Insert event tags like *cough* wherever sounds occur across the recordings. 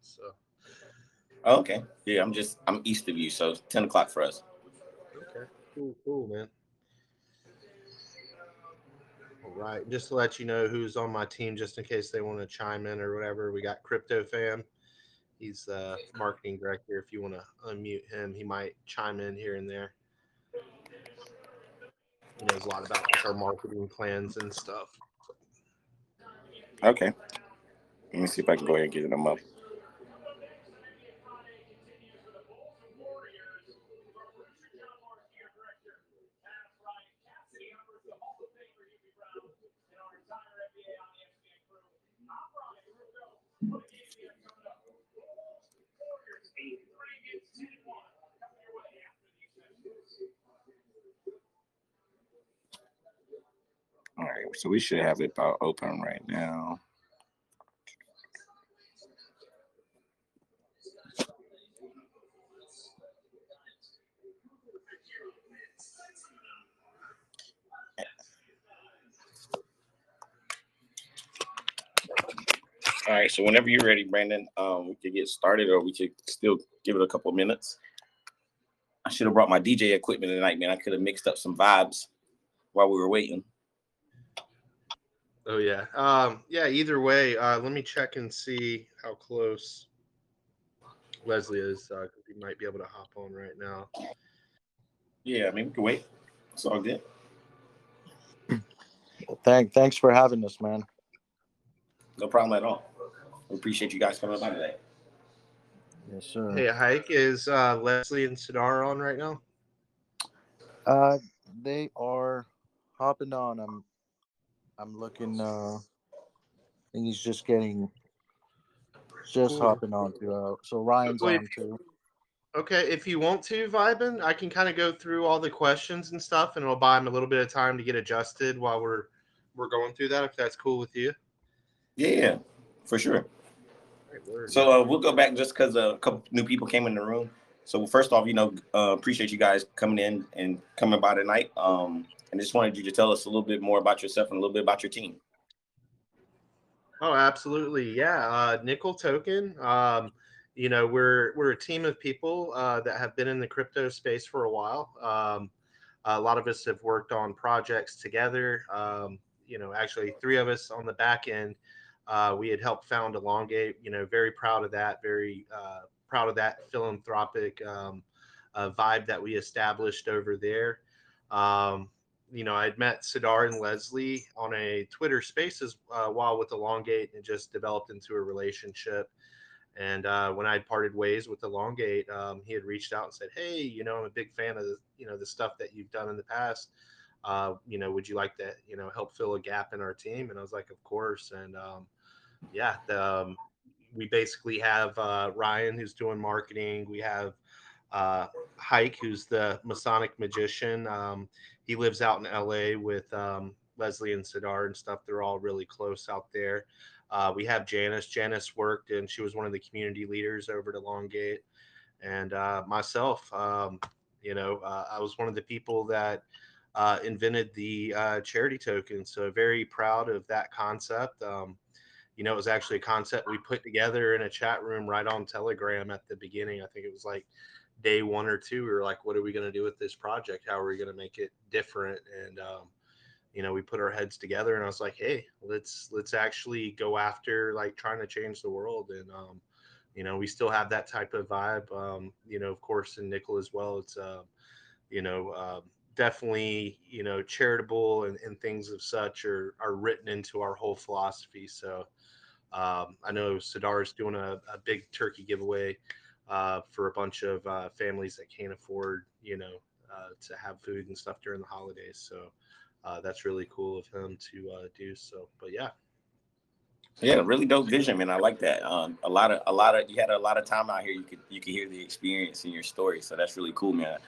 So. Oh, okay. Yeah, I'm just I'm east of you, so ten o'clock for us. Okay. Cool, cool, man. All right. Just to let you know who's on my team, just in case they want to chime in or whatever. We got Crypto Fam. He's the marketing director. If you want to unmute him, he might chime in here and there. He knows a lot about like, our marketing plans and stuff. Okay. Let me see if I can go ahead and get them up. All right, so we should have it about open right now. All right, so whenever you're ready, Brandon, um, we could get started, or we could still give it a couple of minutes. I should have brought my DJ equipment tonight, man. I could have mixed up some vibes while we were waiting. Oh yeah, um, yeah. Either way, uh, let me check and see how close Leslie is because uh, he might be able to hop on right now. Yeah, I mean we can wait. It's all good. Thank, thanks for having us, man. No problem at all. We appreciate you guys coming by today. Yes, sir. Hey, Hike, is uh, Leslie and Sidar on right now? Uh, they are hopping on. I'm, I'm looking. Uh, I think he's just getting, just Cool. hopping on to. Uh, so Ryan's Wait. on too. Okay, if you want to, Vibin, I can kind of go through all the questions and stuff, and it'll buy him a little bit of time to get adjusted while we're we're going through that. If that's cool with you. Yeah, yeah, for sure. Alright, word. So uh, we'll go back just because a couple new people came in the room. So first off, you know, uh, appreciate you guys coming in and coming by tonight. Um, and just wanted you to tell us a little bit more about yourself and a little bit about your team. Oh, absolutely. Yeah. Uh, Nickel Token. Um, you know, we're we're a team of people uh, that have been in the crypto space for a while. Um, a lot of us have worked on projects together. Um, you know, actually, three of us on the back end. Uh, we had helped found Elongate. You know, very proud of that. Very uh, proud of that philanthropic um, uh, vibe that we established over there. Um, you know, I'd met Sidar and Leslie on a Twitter Spaces uh, while with Elongate, and just developed into a relationship. And uh, when I parted ways with Elongate, um, he had reached out and said, "Hey, you know, I'm a big fan of the, you know the stuff that you've done in the past. Uh, you know, would you like to, you know, help fill a gap in our team?" And I was like, "Of course." And um, yeah, the, um, we basically have uh, Ryan who's doing marketing. We have uh, Hike who's the Masonic magician. Um, he lives out in LA with um, Leslie and Sidar and stuff. They're all really close out there. Uh, we have Janice. Janice worked and she was one of the community leaders over to Elongate. And uh, myself, um, you know, uh, I was one of the people that uh, invented the uh, charity token. So very proud of that concept. Um, you know, it was actually a concept we put together in a chat room right on Telegram at the beginning. I think it was like day one or two. We were like, what are we going to do with this project? How are we going to make it different? And, um, you know, we put our heads together and I was like, hey, let's let's actually go after like trying to change the world. And um, you know, we still have that type of vibe. Um, you know, of course, in Nickel as well. It's uh, you know, um, definitely, you know, charitable and, and things of such are are written into our whole philosophy. So um, I know sadar is doing a, a big turkey giveaway uh, for a bunch of uh, families that can't afford, you know, uh, to have food and stuff during the holidays. So uh, that's really cool of him to uh, do. So, but yeah, Yeah, really dope vision, man. I like that. Um, a lot of a lot of you had a lot of time out here. You could you could hear the experience in your story, so that's really cool, man.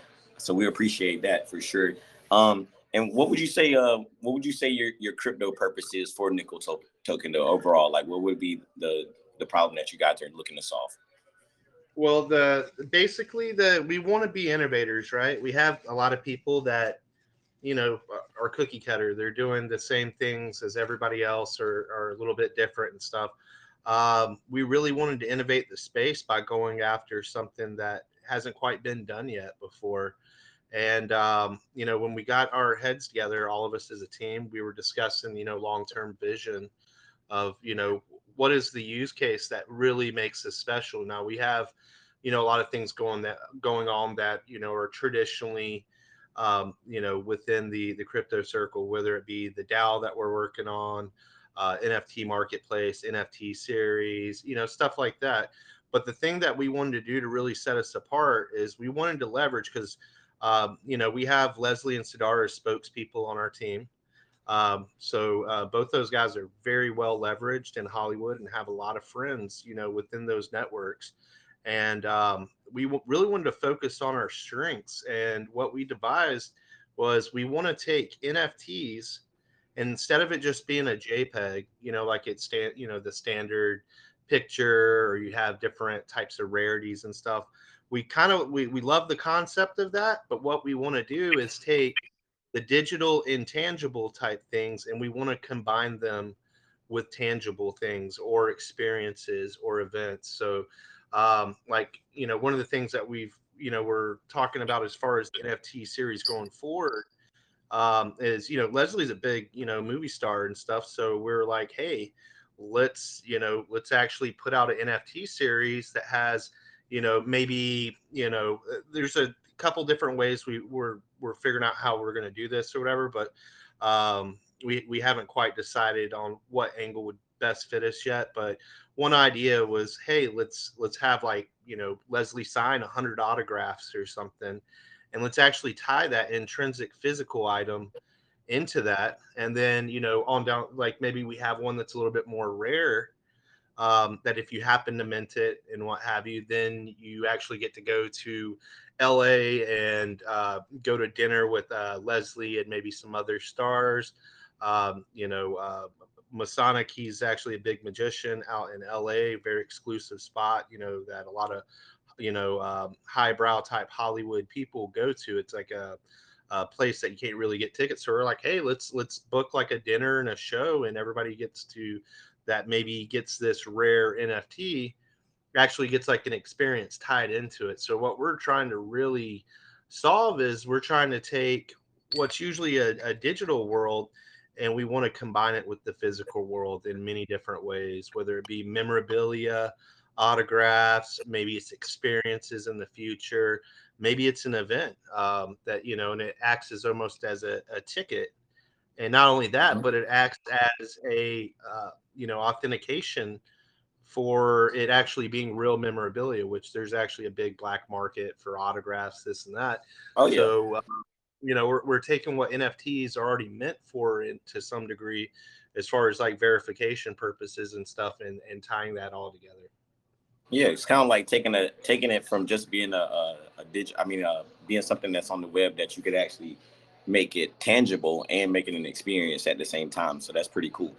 So we appreciate that for sure. Um, and what would you say? Uh, what would you say your your crypto purpose is for Nickel to- Token though? Overall, like what would be the the problem that you guys are looking to solve? Well, the basically the we want to be innovators, right? We have a lot of people that you know are cookie cutter. They're doing the same things as everybody else, or are a little bit different and stuff. um, we really wanted to innovate the space by going after something that hasn't quite been done yet before. And um, you know, when we got our heads together, all of us as a team, we were discussing, you know, long-term vision of, you know, what is the use case that really makes us special. Now we have, you know, a lot of things going that going on that you know are traditionally, um, you know, within the the crypto circle, whether it be the DAO that we're working on, uh, NFT marketplace, NFT series, you know, stuff like that. But the thing that we wanted to do to really set us apart is we wanted to leverage because um, you know, we have Leslie and Sidar as spokespeople on our team. Um, so uh, both those guys are very well leveraged in Hollywood and have a lot of friends, you know, within those networks. And um, we w- really wanted to focus on our strengths. And what we devised was we want to take NFTs and instead of it just being a JPEG, you know, like it's stand, you know, the standard picture, or you have different types of rarities and stuff we kind of we, we love the concept of that but what we want to do is take the digital intangible type things and we want to combine them with tangible things or experiences or events. So um, like you know one of the things that we've you know we're talking about as far as the nft series going forward um, is you know leslie's a big you know movie star and stuff. So we're like hey let's you know let's actually put out an nft series that has you know maybe you know uh, there's a couple different ways we we're we're figuring out how we're going to do this or whatever but um we we haven't quite decided on what angle would best fit us yet but one idea was hey let's let's have like you know leslie sign 100 autographs or something and let's actually tie that intrinsic physical item into that and then you know on down like maybe we have one that's a little bit more rare um, that if you happen to mint it and what have you, then you actually get to go to LA and uh, go to dinner with uh, Leslie and maybe some other stars. Um, you know, uh, Masonic, he's actually a big magician out in LA, very exclusive spot, you know, that a lot of, you know, um, highbrow type Hollywood people go to. It's like a, a place that you can't really get tickets. So we're like, hey, let's let's book like a dinner and a show, and everybody gets to that maybe gets this rare NFT actually gets like an experience tied into it. So what we're trying to really solve is we're trying to take what's usually a, a digital world and we want to combine it with the physical world in many different ways, whether it be memorabilia, autographs, maybe it's experiences in the future, maybe it's an event um, that you know, and it acts as almost as a, a ticket. And not only that, mm-hmm. but it acts as a uh, you know authentication for it actually being real memorabilia, which there's actually a big black market for autographs, this and that. Oh yeah. So, uh, you know, we're, we're taking what NFTs are already meant for in, to some degree, as far as like verification purposes and stuff, and and tying that all together. Yeah, it's kind of like taking a taking it from just being a a, a dig, I mean, uh, being something that's on the web that you could actually make it tangible and make it an experience at the same time. So that's pretty cool.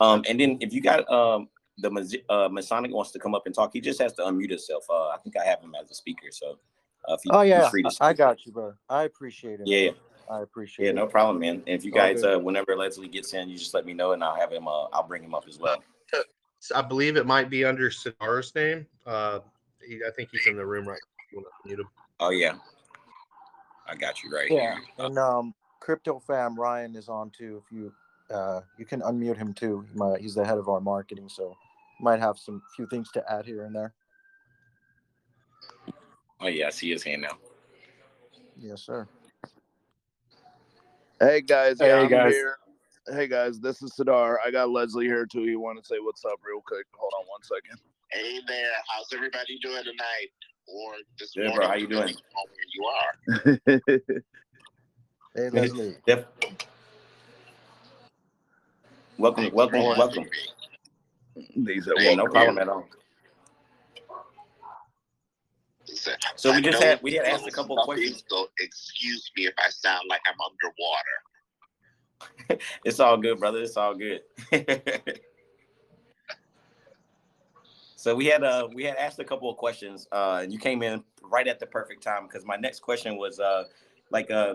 Um, and then if you got um the uh, Masonic wants to come up and talk, he just has to unmute himself. Uh, I think I have him as a speaker, so. Uh, if you, oh yeah, I got you, bro. I appreciate it. Yeah, I appreciate yeah, it. Yeah, no problem, man. And if you guys, uh, whenever Leslie gets in, you just let me know, and I'll have him. Uh, I'll bring him up as well. I believe it might be under Sidar's name. Uh, he, I think he's in the room right. Now. Oh yeah, I got you right. Yeah, here. and um, crypto fam Ryan is on too. If you uh, you can unmute him too. He might, he's the head of our marketing, so might have some few things to add here and there. Oh yeah, I see his hand now. Yes, sir. Hey guys, hey I'm guys. Here. Hey guys, this is Sadar. I got Leslie here too. You want to say what's up real quick? Hold on one second. Hey there, how's everybody doing tonight? Or this Good, morning? Bro, how you doing? Where you are. *laughs* hey Leslie. Yep. Welcome, welcome, welcome. These are yeah, no problem at all. So we just had we had asked a couple of questions. So excuse me if I sound like I'm underwater. *laughs* it's all good, brother. It's all good. *laughs* so we had uh we had asked a couple of questions, uh, and you came in right at the perfect time because my next question was uh like uh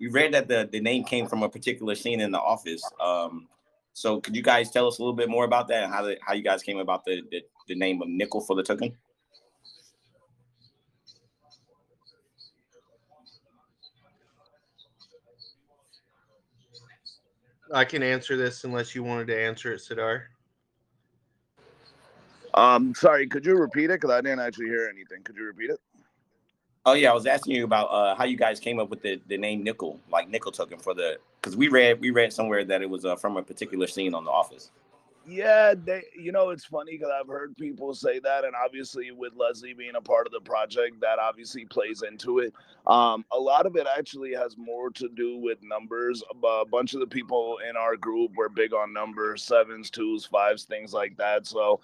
you read that the the name came from a particular scene in the office. Um, so could you guys tell us a little bit more about that and how the, how you guys came about the, the the name of nickel for the token? I can answer this unless you wanted to answer it, Sidar. Um, sorry, could you repeat it? Because I didn't actually hear anything. Could you repeat it? Oh yeah, I was asking you about uh, how you guys came up with the, the name nickel, like nickel token for the because we read we read somewhere that it was uh, from a particular scene on The Office. Yeah, they. You know, it's funny because I've heard people say that, and obviously with Leslie being a part of the project, that obviously plays into it. Um, a lot of it actually has more to do with numbers. A bunch of the people in our group were big on numbers, sevens, twos, fives, things like that. So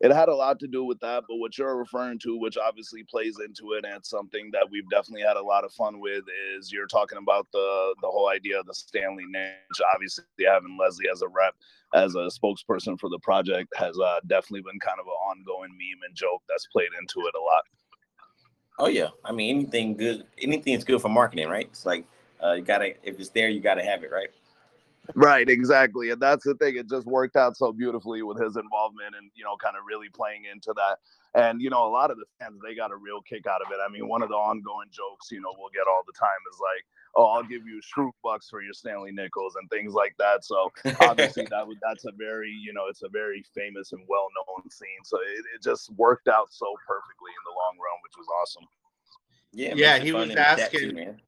it had a lot to do with that. But what you're referring to, which obviously plays into it, and something that we've definitely had a lot of fun with, is you're talking about the the whole idea of the Stanley nickel. Obviously, having Leslie as a rep, as a spokesperson for the project, has uh, definitely been kind of an ongoing meme and joke that's played into it a lot. Oh yeah, I mean anything good, anything anything's good for marketing, right? It's like uh, you gotta if it's there, you gotta have it, right? Right, exactly. And that's the thing. It just worked out so beautifully with his involvement and, you know, kind of really playing into that. And, you know, a lot of the fans, they got a real kick out of it. I mean, one of the ongoing jokes, you know, we'll get all the time is like, oh, I'll give you Schrute bucks for your Stanley Nickels and things like that. So obviously *laughs* that would, that's a very, you know, it's a very famous and well-known scene. So it, it just worked out so perfectly in the long run, which was awesome. Yeah, Yeah, he was asking- man.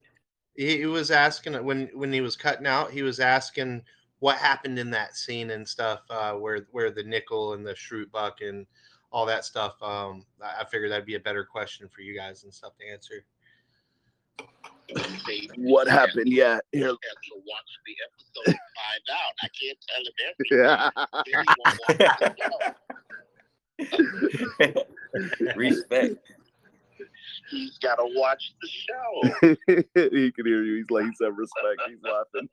He, he was asking when when he was cutting out. He was asking what happened in that scene and stuff, uh, where where the nickel and the Schrute buck and all that stuff. Um, I I figured that'd be a better question for you guys and stuff to answer. What happened? Yeah. Here. have to watch the episode to find out. I can't tell him everything. Then he won't watch the show. Respect. He's got to watch the show. *laughs* he can hear you. He's like, he said respect. He's laughing.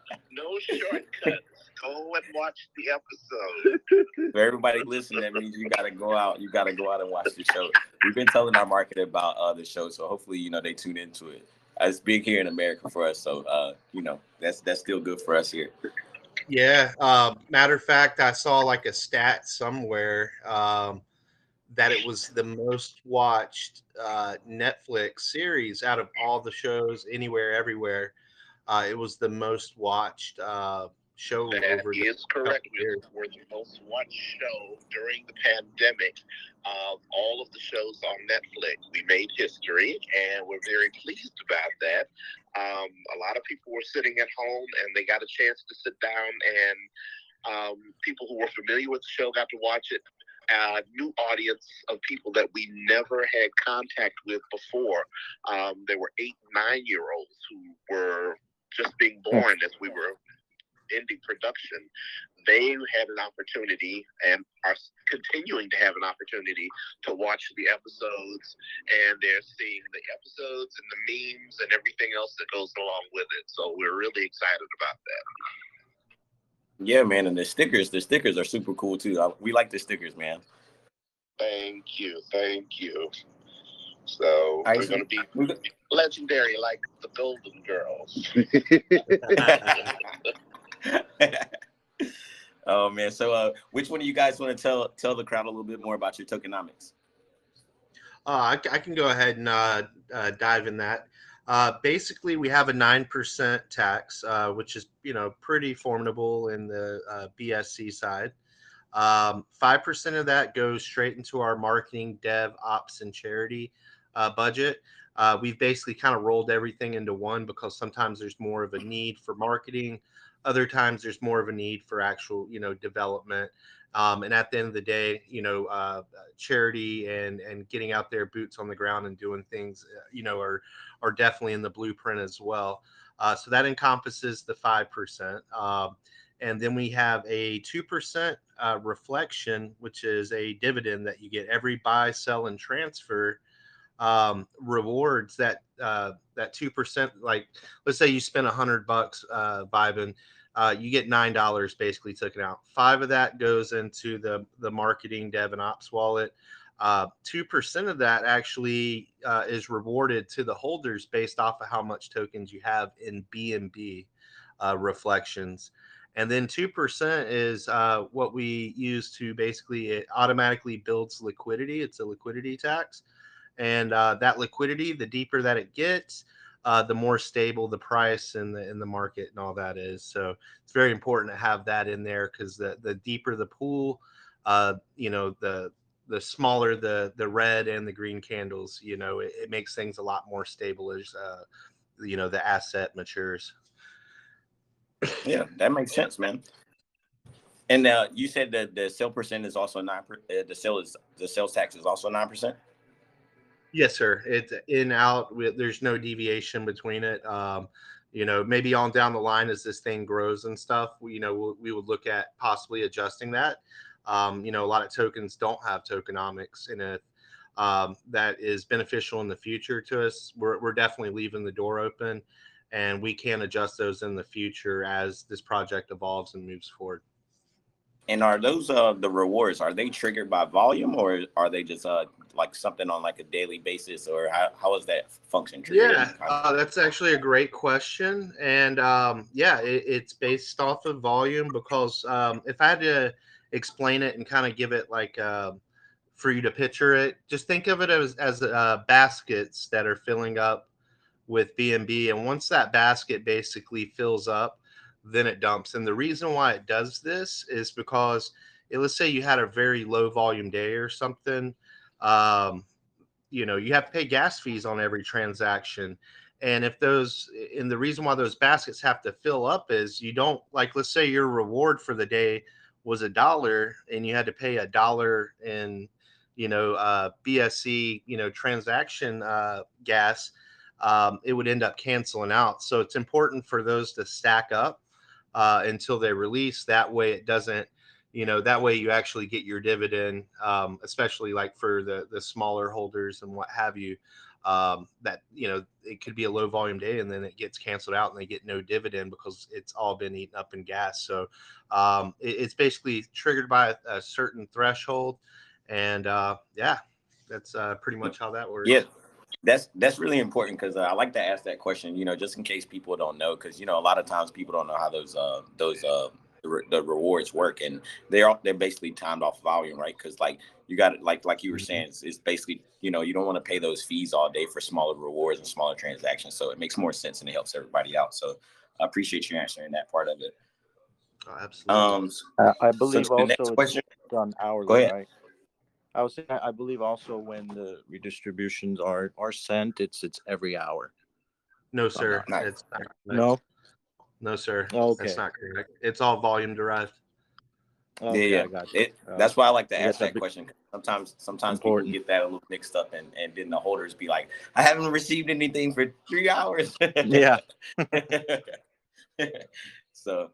*laughs* No shortcuts. Go and watch the episode. *laughs* For everybody listening, that means you gotta go out. You gotta go out and watch the show. We've been telling our market about uh, the show, so hopefully, you know, they tune into it. Uh, it's big here in America for us, so uh, you know, that's that's still good for us here. Yeah. Um, matter of fact, I saw like a stat somewhere um, that it was the most watched uh, Netflix series out of all the shows anywhere, everywhere. Uh, it was the most watched uh, show That over the is correct. years. We were the most watched show during the pandemic of all of the shows on Netflix. We made history, and we're very pleased about that. Um, a lot of people were sitting at home, and they got a chance to sit down, and um, people who were familiar with the show got to watch it. A new audience of people that we never had contact with before. Um, there were eight, nine year olds who were just being born as we were ending production, they had an opportunity and are continuing to have an opportunity to watch the episodes, and they're seeing the episodes and the memes and everything else that goes along with it. So we're really excited about that. Yeah, man, and the stickers, the stickers are super cool too. I, we like the stickers, man. Thank you, thank you. So I we're see. going to be legendary like the Golden Girls. *laughs* oh man, so uh, which one of you guys want to tell tell the crowd a little bit more about your tokenomics? Uh, I, c- I can go ahead and uh, uh, dive in that. Uh, basically, we have a nine percent tax, uh, which is you know pretty formidable in the uh, BSC side. Um, Five percent of that goes straight into our marketing, dev, ops, and charity uh, budget. Uh, we've basically kind of rolled everything into one because sometimes there's more of a need for marketing, other times there's more of a need for actual you know development. Um, and at the end of the day, you know, uh, charity and and getting out there, boots on the ground, and doing things, uh, you know, are are definitely in the blueprint as well. Uh, so that encompasses the five percent, um, and then we have a two percent uh, reflection, which is a dividend that you get every buy, sell, and transfer um, rewards that uh, that two percent. Like, let's say you spend a hundred bucks uh, vibing uh, you get nine dollars basically taken out. Five of that goes into the the marketing dev and ops wallet. Uh, Two percent of that actually uh, is rewarded to the holders based off of how much tokens you have in BNB uh, reflections, And then 2% is uh, what we use to basically, it automatically builds liquidity. It's a liquidity tax. And uh, that liquidity, the deeper that it gets, uh, the more stable the price in the in the market and all that is. So it's very important to have that in there because the the deeper the pool, uh, you know, the the smaller the the red and the green candles, you know, it, it makes things a lot more stable as uh, you know the asset matures. Yeah, that makes sense, man. And uh, you said that the sale percent is also nine. Uh, the sale is the sales tax is also nine percent. Yes, sir. It's in out. There's no deviation between it. Um, you know, maybe on down the line as this thing grows and stuff, we, you know, we'll, we would look at possibly adjusting that. Um, you know, a lot of tokens don't have tokenomics in it. Um, that is beneficial in the future to us. We're, we're definitely leaving the door open and we can adjust those in the future as this project evolves and moves forward. And are those uh the rewards? Are they triggered by volume or are they just uh like something on like a daily basis or how, how is that function triggered? Yeah, uh, that's actually a great question. And um, yeah, it, it's based off of volume because um, if I had to explain it and kind of give it like uh, for you to picture it, just think of it as, as uh, baskets that are filling up with BNB. And once that basket basically fills up, then it dumps. And the reason why it does this is because it, let's say you had a very low volume day or something. Um, you know, you have to pay gas fees on every transaction. And if those, and the reason why those baskets have to fill up is you don't, like, let's say your reward for the day was a dollar and you had to pay a dollar in, you know, uh, BSC, you know, transaction uh, gas, um, it would end up canceling out. So it's important for those to stack up uh, until they release. That way, it doesn't, you know, that way you actually get your dividend, um, especially like for the the smaller holders and what have you. Um, that you know, it could be a low volume day and then it gets canceled out and they get no dividend because it's all been eaten up in gas. So um, it, it's basically triggered by a, a certain threshold, and uh, yeah, that's uh, pretty much how that works. Yeah, that's that's really important because uh, I like to ask that question. You know, just in case people don't know, because you know a lot of times people don't know how those uh those uh the, re- the rewards work, and they're they're basically timed off volume, right? Because like you got it, like like you were saying, it's, it's basically you know you don't want to pay those fees all day for smaller rewards and smaller transactions, so it makes more sense and it helps everybody out. So I appreciate you answering that part of it. Oh, absolutely. Um, Uh, I so believe the also next it's question. done hourly, Go ahead. right? I was saying, I believe also when the redistributions are are sent, it's it's every hour. no, sir. not- It's not correct. No. no, sir. Okay. That's not correct. It's all volume derived. Okay, yeah, yeah. I got you. It, Uh, that's why I like to ask that that'd question. Sometimes, sometimes important. people get that a little mixed up, and and then the holders be like, "I haven't received anything for three hours." Yeah. *laughs* so,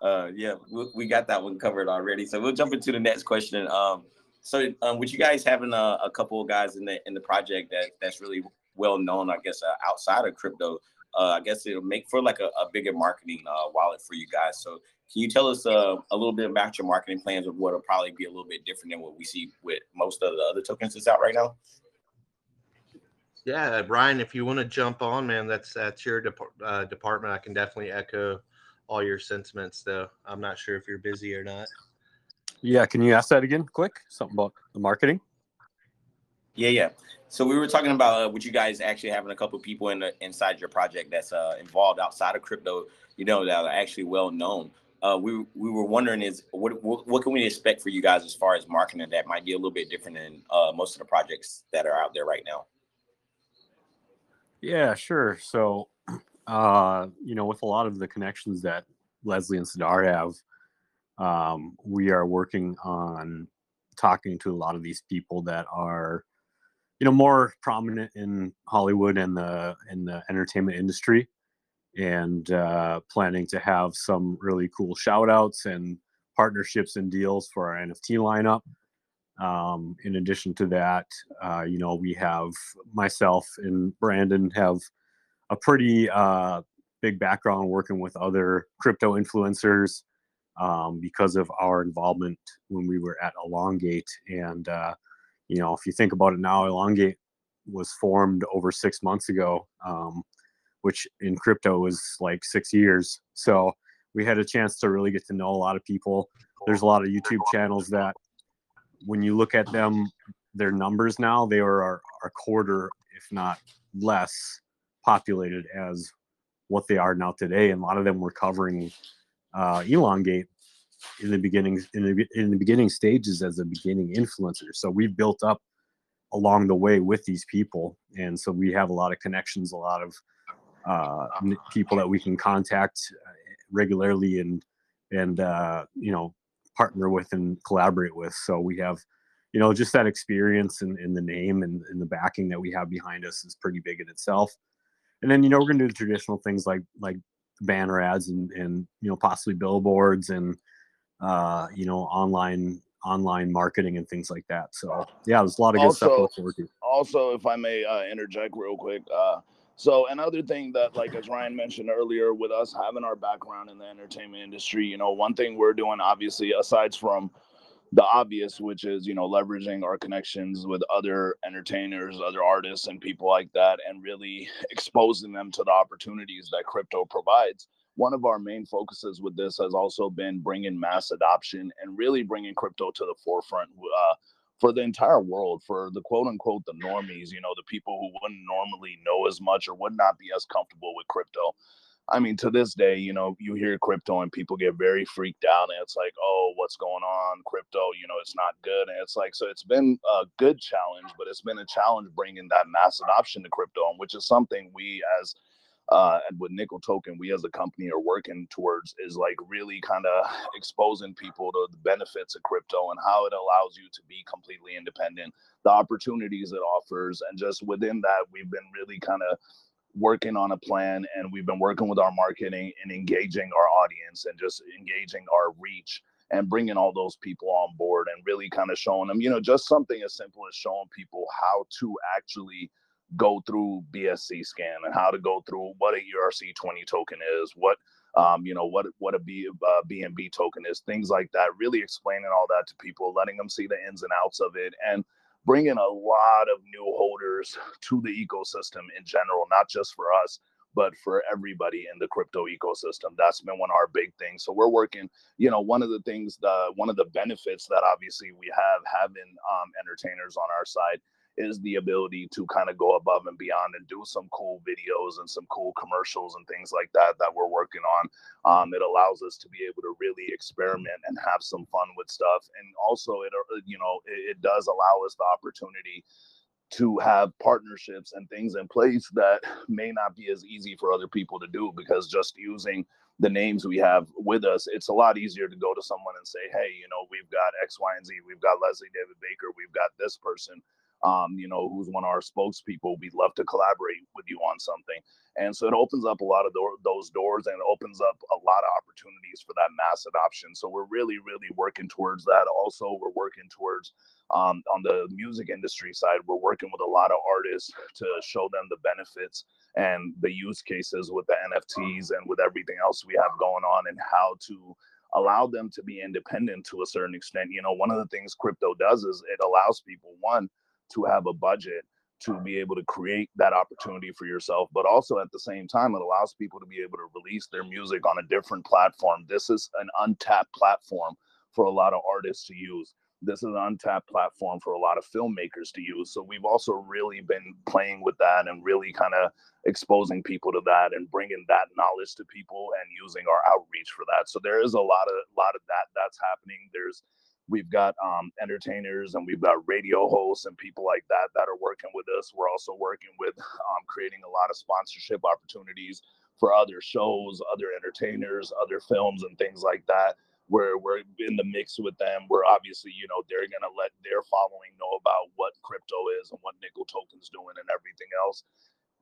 uh, yeah, we, we got that one covered already. So we'll jump into the next question. Um, so, um, with you guys having a, a couple of guys in the in the project that that's really well known, I guess, uh, outside of crypto, uh, I guess it'll make for like a, a bigger marketing uh, wallet for you guys. So, can you tell us uh, a little bit about your marketing plans of what'll probably be a little bit different than what we see with most of the other tokens that's out right now? Yeah, Ryan, if you want to jump on, man, that's that's your uh, department. I can definitely echo all your sentiments, though. I'm not sure if you're busy or not. Yeah, can you ask that again, quick? Something about the marketing. Yeah, yeah. So we were talking about uh, with you guys actually having a couple of people in the, inside your project that's uh, involved outside of crypto, you know, that are actually well known. Uh, we we were wondering is what, what what can we expect for you guys as far as marketing that might be a little bit different than uh, most of the projects that are out there right now. Yeah, sure. So, *clears throat* uh, you know, with a lot of the connections that Leslie and Sadar have, um, we are working on talking to a lot of these people that are, you know, more prominent in Hollywood and the in the entertainment industry, and uh, planning to have some really cool shout outs and partnerships and deals for our NFT lineup. Um, in addition to that, uh, you know, we have myself and Brandon have a pretty uh, big background working with other crypto influencers um, because of our involvement when we were at Elongate. And, uh, you know, if you think about it now, Elongate was formed over six months ago, um, which in crypto was like six years. So we had a chance to really get to know a lot of people. There's a lot of YouTube channels that, when you look at them, their numbers now they are a quarter, if not less, populated as what they are now today. And a lot of them were covering uh, Elongate in the beginning in the in the beginning stages as a beginning influencer. So we've built up along the way with these people, and so we have a lot of connections, a lot of uh, people that we can contact uh, regularly and and uh, you know partner with and collaborate with. So we have you know just that experience and, and the name and, and the backing that we have behind us is pretty big in itself. And then you know we're gonna do the traditional things like like banner ads and and you know possibly billboards and uh, you know online online marketing and things like that. So yeah, there's a lot of good also, stuff to look forward to. Also, if I may uh, interject real quick, uh, so another thing that, like as Ryan mentioned earlier, with us having our background in the entertainment industry, you know, one thing we're doing, obviously, aside from the obvious, which is you know leveraging our connections with other entertainers, other artists, and people like that, and really *laughs* exposing them to the opportunities that crypto provides. One of our main focuses with this has also been bringing mass adoption and really bringing crypto to the forefront. Uh, for the entire world, for the quote unquote the normies, you know, the people who wouldn't normally know as much or would not be as comfortable with crypto. I mean, to this day, you know, you hear crypto and people get very freaked out, and it's like, oh, what's going on? Crypto, you know, it's not good. And it's like, so it's been a good challenge, but it's been a challenge bringing that mass adoption to crypto, which is something we as uh, and with Nickel Token, we as a company are working towards is like really kind of *sighs* exposing people to the benefits of crypto and how it allows you to be completely independent, the opportunities it offers, and just within that, we've been really kind of working on a plan and we've been working with our marketing and engaging our audience and just engaging our reach and bringing all those people on board and really kind of showing them, you know, just something as simple as showing people how to actually go through BSC scan and how to go through what a ERC20 token is, what um, you know what what a B, uh, BNB token is, things like that. Really explaining all that to people, letting them see the ins and outs of it, and bringing a lot of new holders to the ecosystem in general, not just for us, but for everybody in the crypto ecosystem. That's been one of our big things. So we're working, you know, one of the things, the one of the benefits that obviously we have having um, entertainers on our side is the ability to kind of go above and beyond and do some cool videos and some cool commercials and things like that that we're working on. Um, it allows us to be able to really experiment and have some fun with stuff, and also it uh, you know it, it does allow us the opportunity to have partnerships and things in place that may not be as easy for other people to do because just using the names we have with us, it's a lot easier to go to someone and say, hey, you know, we've got X, Y, and Z, we've got Leslie David Baker, we've got this person um, you know, who's one of our spokespeople. We'd love to collaborate with you on something. And so it opens up a lot of those doors and it opens up a lot of opportunities for that mass adoption. So we're really, really working towards that. Also, we're working towards um, on the music industry side, we're working with a lot of artists to show them the benefits and the use cases with the NFTs and with everything else we have going on and how to allow them to be independent to a certain extent. You know, one of the things crypto does is it allows people, one, to have a budget to be able to create that opportunity for yourself but also at the same time it allows people to be able to release their music on a different platform. This is an untapped platform for a lot of artists to use. This is an untapped platform for a lot of filmmakers to use. So we've also really been playing with that and really kind of exposing people to that and bringing that knowledge to people and using our outreach for that. So there is a lot of lot of that that's happening. There's We've got um, entertainers and we've got radio hosts and people like that that are working with us. We're also working with um, creating a lot of sponsorship opportunities for other shows, other entertainers, other films, and things like that. Where we're in the mix with them. We're obviously, you know, they're gonna let their following know about what crypto is and what nickel tokens doing and everything else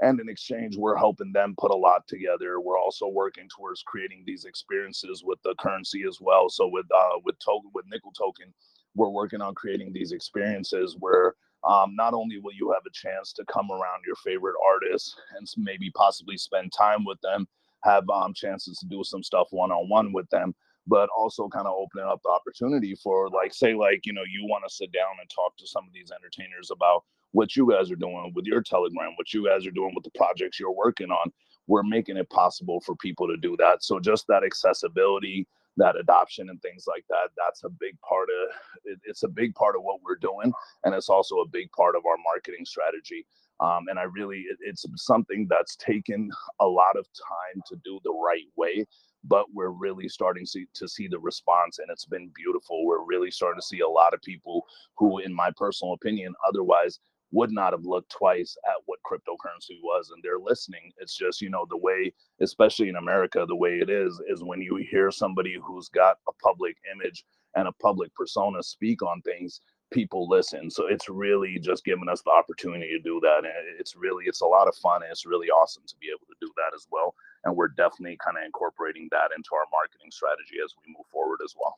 and in exchange we're helping them put a lot together. We're also working towards creating these experiences with the currency as well. So with uh with token with nickel token we're working on creating these experiences where um, not only will you have a chance to come around your favorite artists and maybe possibly spend time with them have um, chances to do some stuff one-on-one with them but also kind of opening up the opportunity for like say like you know you want to sit down and talk to some of these entertainers about what you guys are doing with your telegram what you guys are doing with the projects you're working on we're making it possible for people to do that. So just that accessibility, that adoption and things like that, that's a big part of it, it's a big part of what we're doing. And it's also a big part of our marketing strategy. Um, and I really, it, it's something that's taken a lot of time to do the right way, but we're really starting to see, to see the response and it's been beautiful. We're really starting to see a lot of people who, in my personal opinion, otherwise would not have looked twice at what cryptocurrency was and they're listening it's just you know the way especially in america the way it is is when you hear somebody who's got a public image and a public persona speak on things people listen so it's really just giving us the opportunity to do that and it's really it's a lot of fun and it's really awesome to be able to do that as well and we're definitely kind of incorporating that into our marketing strategy as we move forward as well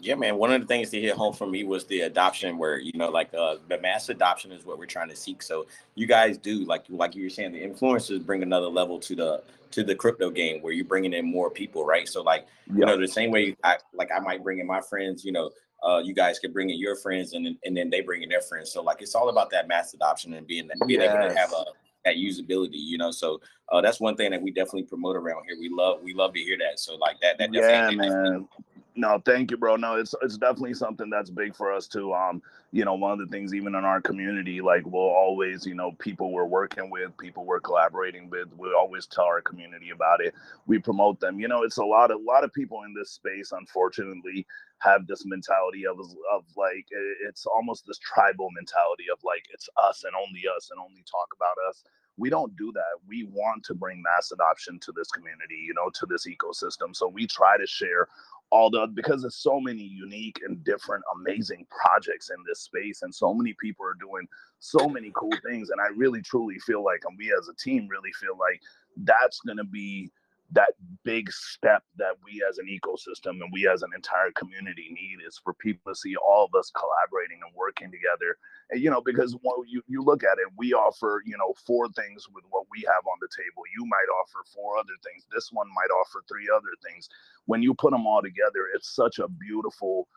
yeah, man. One of the things to hit home for me was the adoption, where you know, like uh, the mass adoption is what we're trying to seek. So you guys do, like, like you were saying, the influencers bring another level to the to the crypto game, where you're bringing in more people, right? So, like, yeah. you know, the same way, I like I might bring in my friends, you know, uh, you guys could bring in your friends, and and then they bring in their friends. So, like, it's all about that mass adoption and being being yes. able to have a that usability, you know. So uh, that's one thing that we definitely promote around here. We love we love to hear that. So like that that definitely yeah, man. No, thank you, bro. No, it's it's definitely something that's big for us too. Um, you know, one of the things even in our community, like we'll always, you know, people we're working with, people we're collaborating with, we always tell our community about it. We promote them. You know, it's a lot of a lot of people in this space, unfortunately, have this mentality of of like it's almost this tribal mentality of like it's us and only us and only talk about us. We don't do that. We want to bring mass adoption to this community you know to this ecosystem. So we try to share all the because there's so many unique and different amazing projects in this space and so many people are doing so many cool things and i really truly feel like and we as a team really feel like that's going to be that big step that we as an ecosystem and we as an entire community need is for people to see all of us collaborating and working together. And you know because when you, you look at it we offer you know four things with what we have on the table. You might offer four other things. This one might offer three other things. When you put them all together it's such a beautiful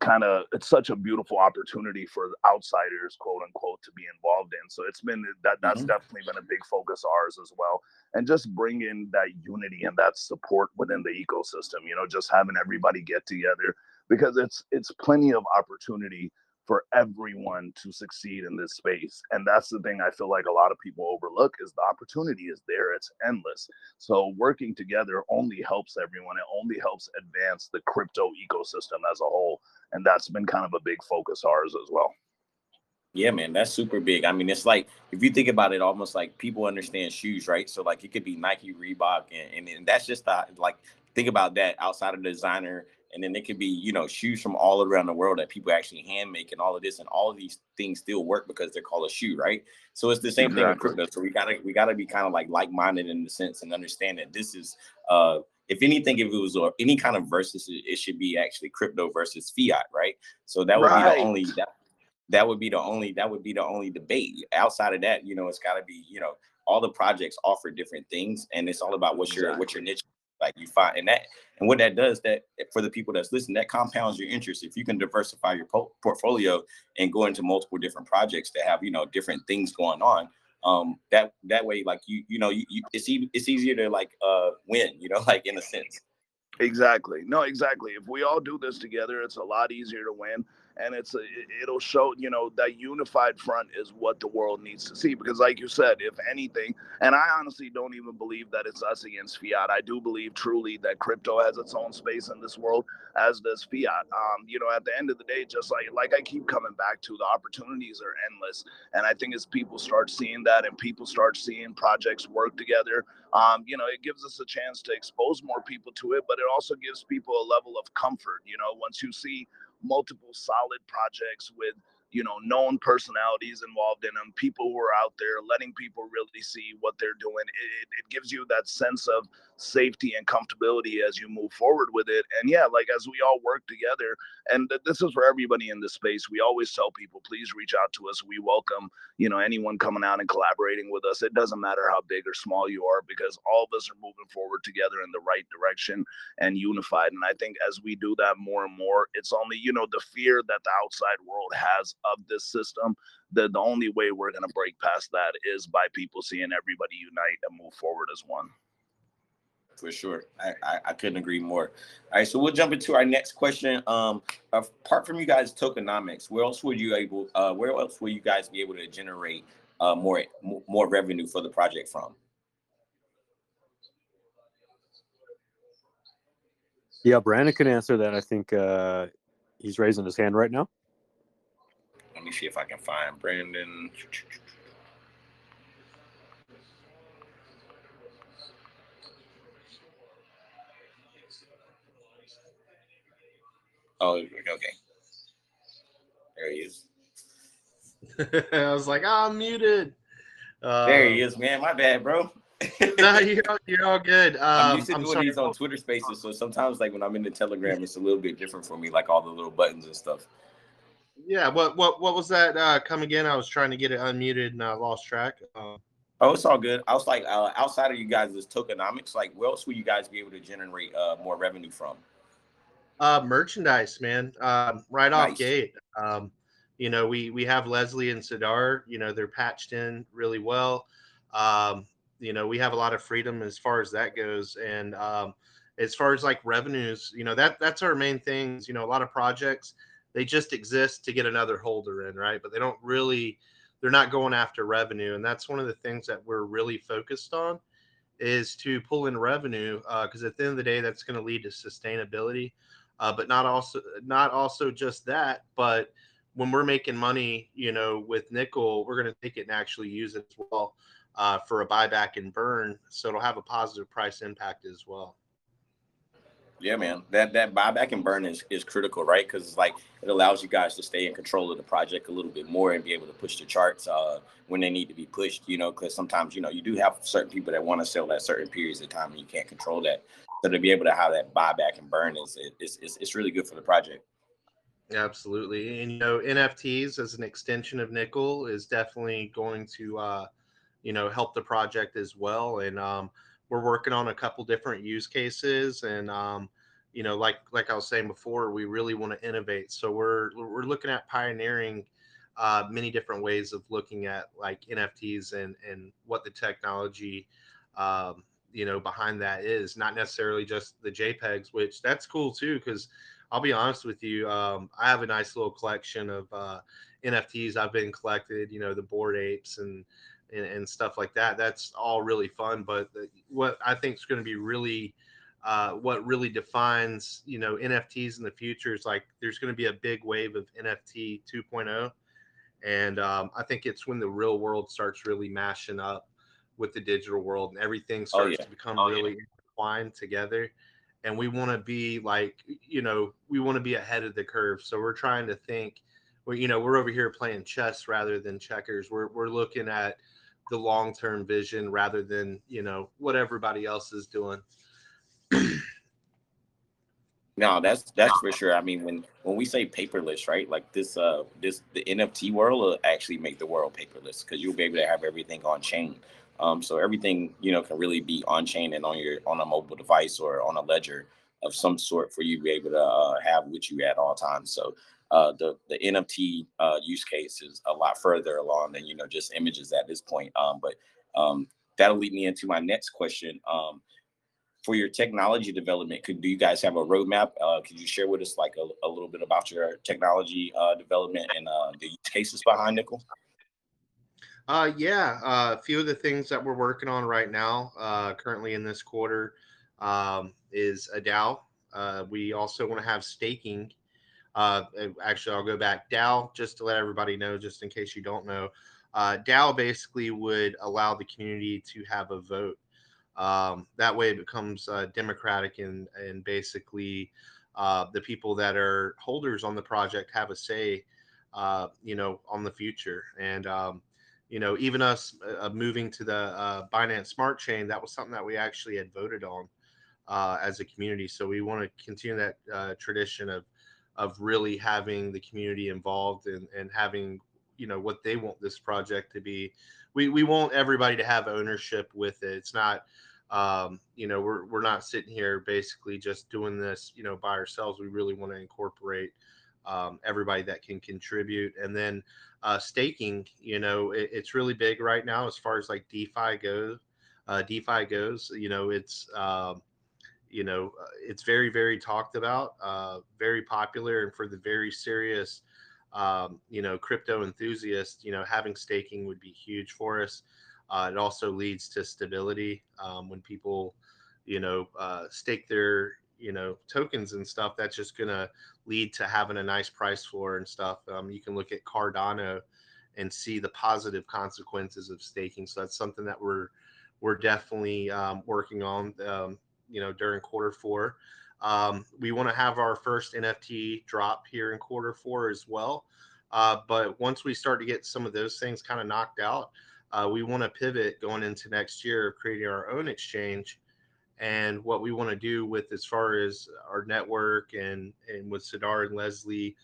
kind of it's such a beautiful opportunity for outsiders quote unquote to be involved in so it's been that that's mm-hmm. definitely been a big focus ours as well and just bringing that unity and that support within the ecosystem you know just having everybody get together because it's it's plenty of opportunity for everyone to succeed in this space. And that's the thing I feel like a lot of people overlook is the opportunity is there. It's endless. So working together only helps everyone. It only helps advance the crypto ecosystem as a whole. And that's been kind of a big focus ours as well. Yeah, man, that's super big. I mean, it's like if you think about it, almost like people understand shoes, right? So like it could be Nike, Reebok, and, and, and that's just the, like think about that outside of designer and then it could be you know shoes from all around the world that people actually hand make and all of this and all of these things still work because they're called a shoe right so it's the same exactly. thing with crypto so we gotta we gotta be kind of like like-minded in the sense and understand that this is uh if anything if it was or any kind of versus it should be actually crypto versus fiat right? So that would right. be the only that that would be the only that would be the only debate. Outside of that you know it's got to be you know all the projects offer different things and it's all about what your what your niche like you find and that and what that does that for the people that's listening that compounds your interest. If you can diversify your po- portfolio and go into multiple different projects that have you know different things going on um that that way like you you know you, you it's e- it's easier to like uh win you know *laughs* like in a sense. Exactly. No exactly. If we all do this together it's a lot easier to win and it's a, it'll show you know that unified front is what the world needs to see because like you said if anything and i honestly don't even believe that it's us against fiat. I do believe truly that crypto has its own space in this world as does fiat. Um, you know at the end of the day just like like i keep coming back to the opportunities are endless and i think as people start seeing that and people start seeing projects work together um, you know it gives us a chance to expose more people to it but it also gives people a level of comfort you know once you see multiple solid projects with you know known personalities involved in them people who are out there letting people really see what they're doing. It, it gives you that sense of safety and comfortability as you move forward with it. And yeah like as we all work together and th- this is for everybody in this space we always tell people please reach out to us. We welcome you know anyone coming out and collaborating with us. It doesn't matter how big or small you are because all of us are moving forward together in the right direction and unified. And i think as we do that more and more it's only you know the fear that the outside world has of this system, the the only way we're gonna break past that is by people seeing everybody unite and move forward as one. For sure, I, I, I couldn't agree more. All right, so we'll jump into our next question. Um, apart from you guys tokenomics, where else would you able? Uh, where else will you guys be able to generate uh, more more revenue for the project from? Yeah, Brandon can answer that. I think uh, he's raising his hand right now. Let me see if I can find Brandon. Oh, okay. There he is. *laughs* I was like, oh, I'm muted. Uh, there he is, man. My bad, bro. *laughs* no, you're, you're all good. Um, I'm used to I'm doing sorry. these on Twitter Spaces, so sometimes, like when I'm in the Telegram, it's a little bit different for me, like all the little buttons and stuff. Yeah. What what what was that? Uh, come again? I was trying to get it unmuted and I lost track. Uh, oh, it's all good. I was like, uh, outside of you guys' tokenomics, like where else will you guys be able to generate uh, more revenue from? Uh, merchandise, man. Um, right nice. off gate. Um, you know, we we have Leslie and Sadar. You know, they're patched in really well. Um, you know, we have a lot of freedom as far as that goes, and um, as far as like revenues, you know, that that's our main things. You know, a lot of projects they just exist to get another holder in, right? But they don't really, they're not going after revenue, and that's one of the things that we're really focused on is to pull in revenue because uh, at the end of the day, that's going to lead to sustainability uh, but not also not also just that, but when we're making money, you know, with nickel, we're going to take it and actually use it as well uh, for a buyback and burn, so it'll have a positive price impact as well. Yeah, man, that that buyback and burn is, is critical, right? Because it's like it allows you guys to stay in control of the project a little bit more and be able to push the charts uh, when they need to be pushed. You know, because sometimes you know you do have certain people that want to sell at certain periods of time, and you can't control that. So to be able to have that buyback and burn is it's, it's, it's really good for the project. Absolutely, and you know NFTs as an extension of nickel is definitely going to uh, you know help the project as well. And um, we're working on a couple different use cases, and um, you know like like I was saying before, we really want to innovate. So we're we're looking at pioneering uh, many different ways of looking at like NFTs and and what the technology um, you know behind that is not necessarily just the jpegs which that's cool too because i'll be honest with you um, i have a nice little collection of uh, nfts i've been collected you know the Bored Apes and, and and, stuff like that. That's all really fun but the, what i think is going to be really uh, what really defines you know nfts in the future is like there's going to be a big wave of nft 2.0 and um, i think it's when the real world starts really mashing up with the digital world and everything oh, starts oh, yeah. to become oh, really yeah. entwined together and we want to be like you know we want to be ahead of the curve so we're trying to think well you know we're over here playing chess rather than checkers we're, we're looking at the long-term vision rather than you know what everybody else is doing *clears throat* no that's that's for sure i mean when when we say paperless right like this uh this the nft world will actually make the world paperless because you'll be able to have everything on chain um, so everything you know can really be on chain and on your on a mobile device or on a ledger of some sort for you to be able to uh, have with you at all times. So uh, the the NFT uh, use case is a lot further along than you know just images at this point. Um, but um, that'll lead me into my next question. Um, for your technology development, could do you guys have a roadmap? Uh, could you share with us like a, a little bit about your technology uh, development and uh, the use cases behind Nickel? Uh, yeah, uh, a few of the things that we're working on right now, uh, currently in this quarter, um, is a DAO. Uh, we also want to have staking. Uh, actually, I'll go back. DAO, just to let everybody know, just in case you don't know, uh, DAO basically would allow the community to have a vote. Um, that way, it becomes uh, democratic and and basically uh, the people that are holders on the project have a say, uh, you know, on the future. And um, you know, even us uh, uh, moving to the uh, Binance Smart Chain, that was something that we actually had voted on uh, as a community. So we want to continue that uh, tradition of of really having the community involved and, and having you know what they want this project to be. We we want everybody to have ownership with it. It's not um, you know we're we're not sitting here basically just doing this you know by ourselves. We really want to incorporate um, everybody that can contribute. And then uh, staking, you know, it, it's really big right now as far as like DeFi goes. Uh, DeFi goes, you know, it's um, you know, uh, it's very very talked about, uh, very popular, and for the very serious, um, you know, crypto enthusiasts, you know, having staking would be huge for us. Uh, it also leads to stability um, when people, you know, uh, stake their you know tokens and stuff that's just gonna lead to having a nice price floor and stuff um, you can look at cardano and see the positive consequences of staking. So that's something that we're we're definitely um, working on um, you know during quarter four. Um, we want to have our first nft drop here in quarter four as well. Uh, but once we start to get some of those things kind of knocked out uh, we want to pivot going into next year creating our own exchange and what we want to do with as far as our network and and with Sadar and Leslie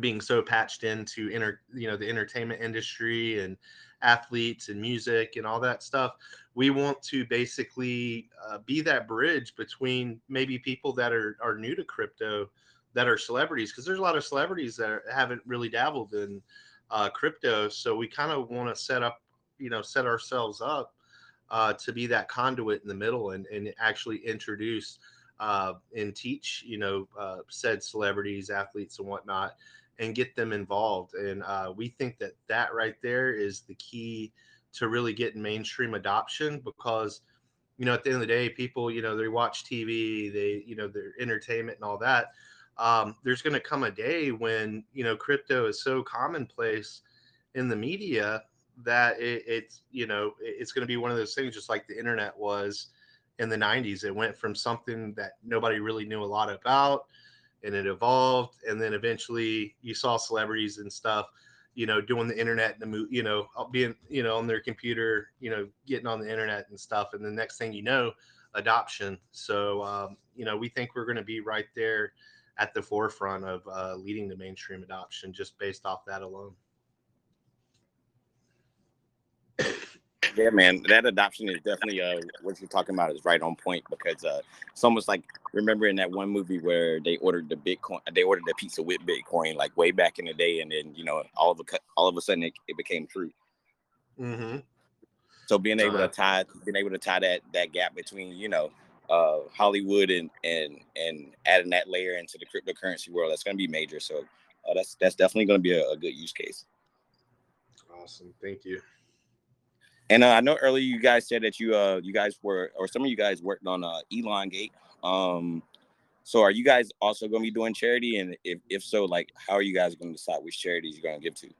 being so patched into inter you know the entertainment industry and athletes and music and all that stuff we want to basically uh, be that bridge between maybe people that are are new to crypto that are celebrities because there's a lot of celebrities that haven't really dabbled in uh, crypto so we kind of want to set up you know set ourselves up uh, to be that conduit in the middle and, and actually introduce uh, and teach, you know, uh, said celebrities, athletes, and whatnot, and get them involved. And uh, we think that that right there is the key to really getting mainstream adoption because, you know, at the end of the day, people, you know, they watch TV, they, you know, their entertainment and all that. Um, there's going to come a day when, you know, crypto is so commonplace in the media that it, it's you know it's going to be one of those things just like the internet was in the 90s it went from something that nobody really knew a lot about and it evolved and then eventually you saw celebrities and stuff you know doing the internet and the mo- you know being you know on their computer you know getting on the internet and stuff and the next thing you know adoption. So um, you know we think we're going to be right there at the forefront of uh, leading the mainstream adoption just based off that alone Yeah, man, that adoption is definitely uh, what you're talking about is right on point because uh, it's almost like remember in that one movie where they ordered the Bitcoin, they ordered the pizza with Bitcoin like way back in the day, and then you know all of a all of a sudden it, it became true. Mm-hmm. So being able to tie being able to tie that that gap between you know uh, Hollywood and and and adding that layer into the cryptocurrency world, that's going to be major. So uh, that's that's definitely going to be a, a good use case. Awesome, thank you. And uh, I know earlier you guys said that you uh you guys were or some of you guys worked on uh Elongate. Um so are you guys also going to be doing charity and if if so like how are you guys going to decide which charities you're going to give to?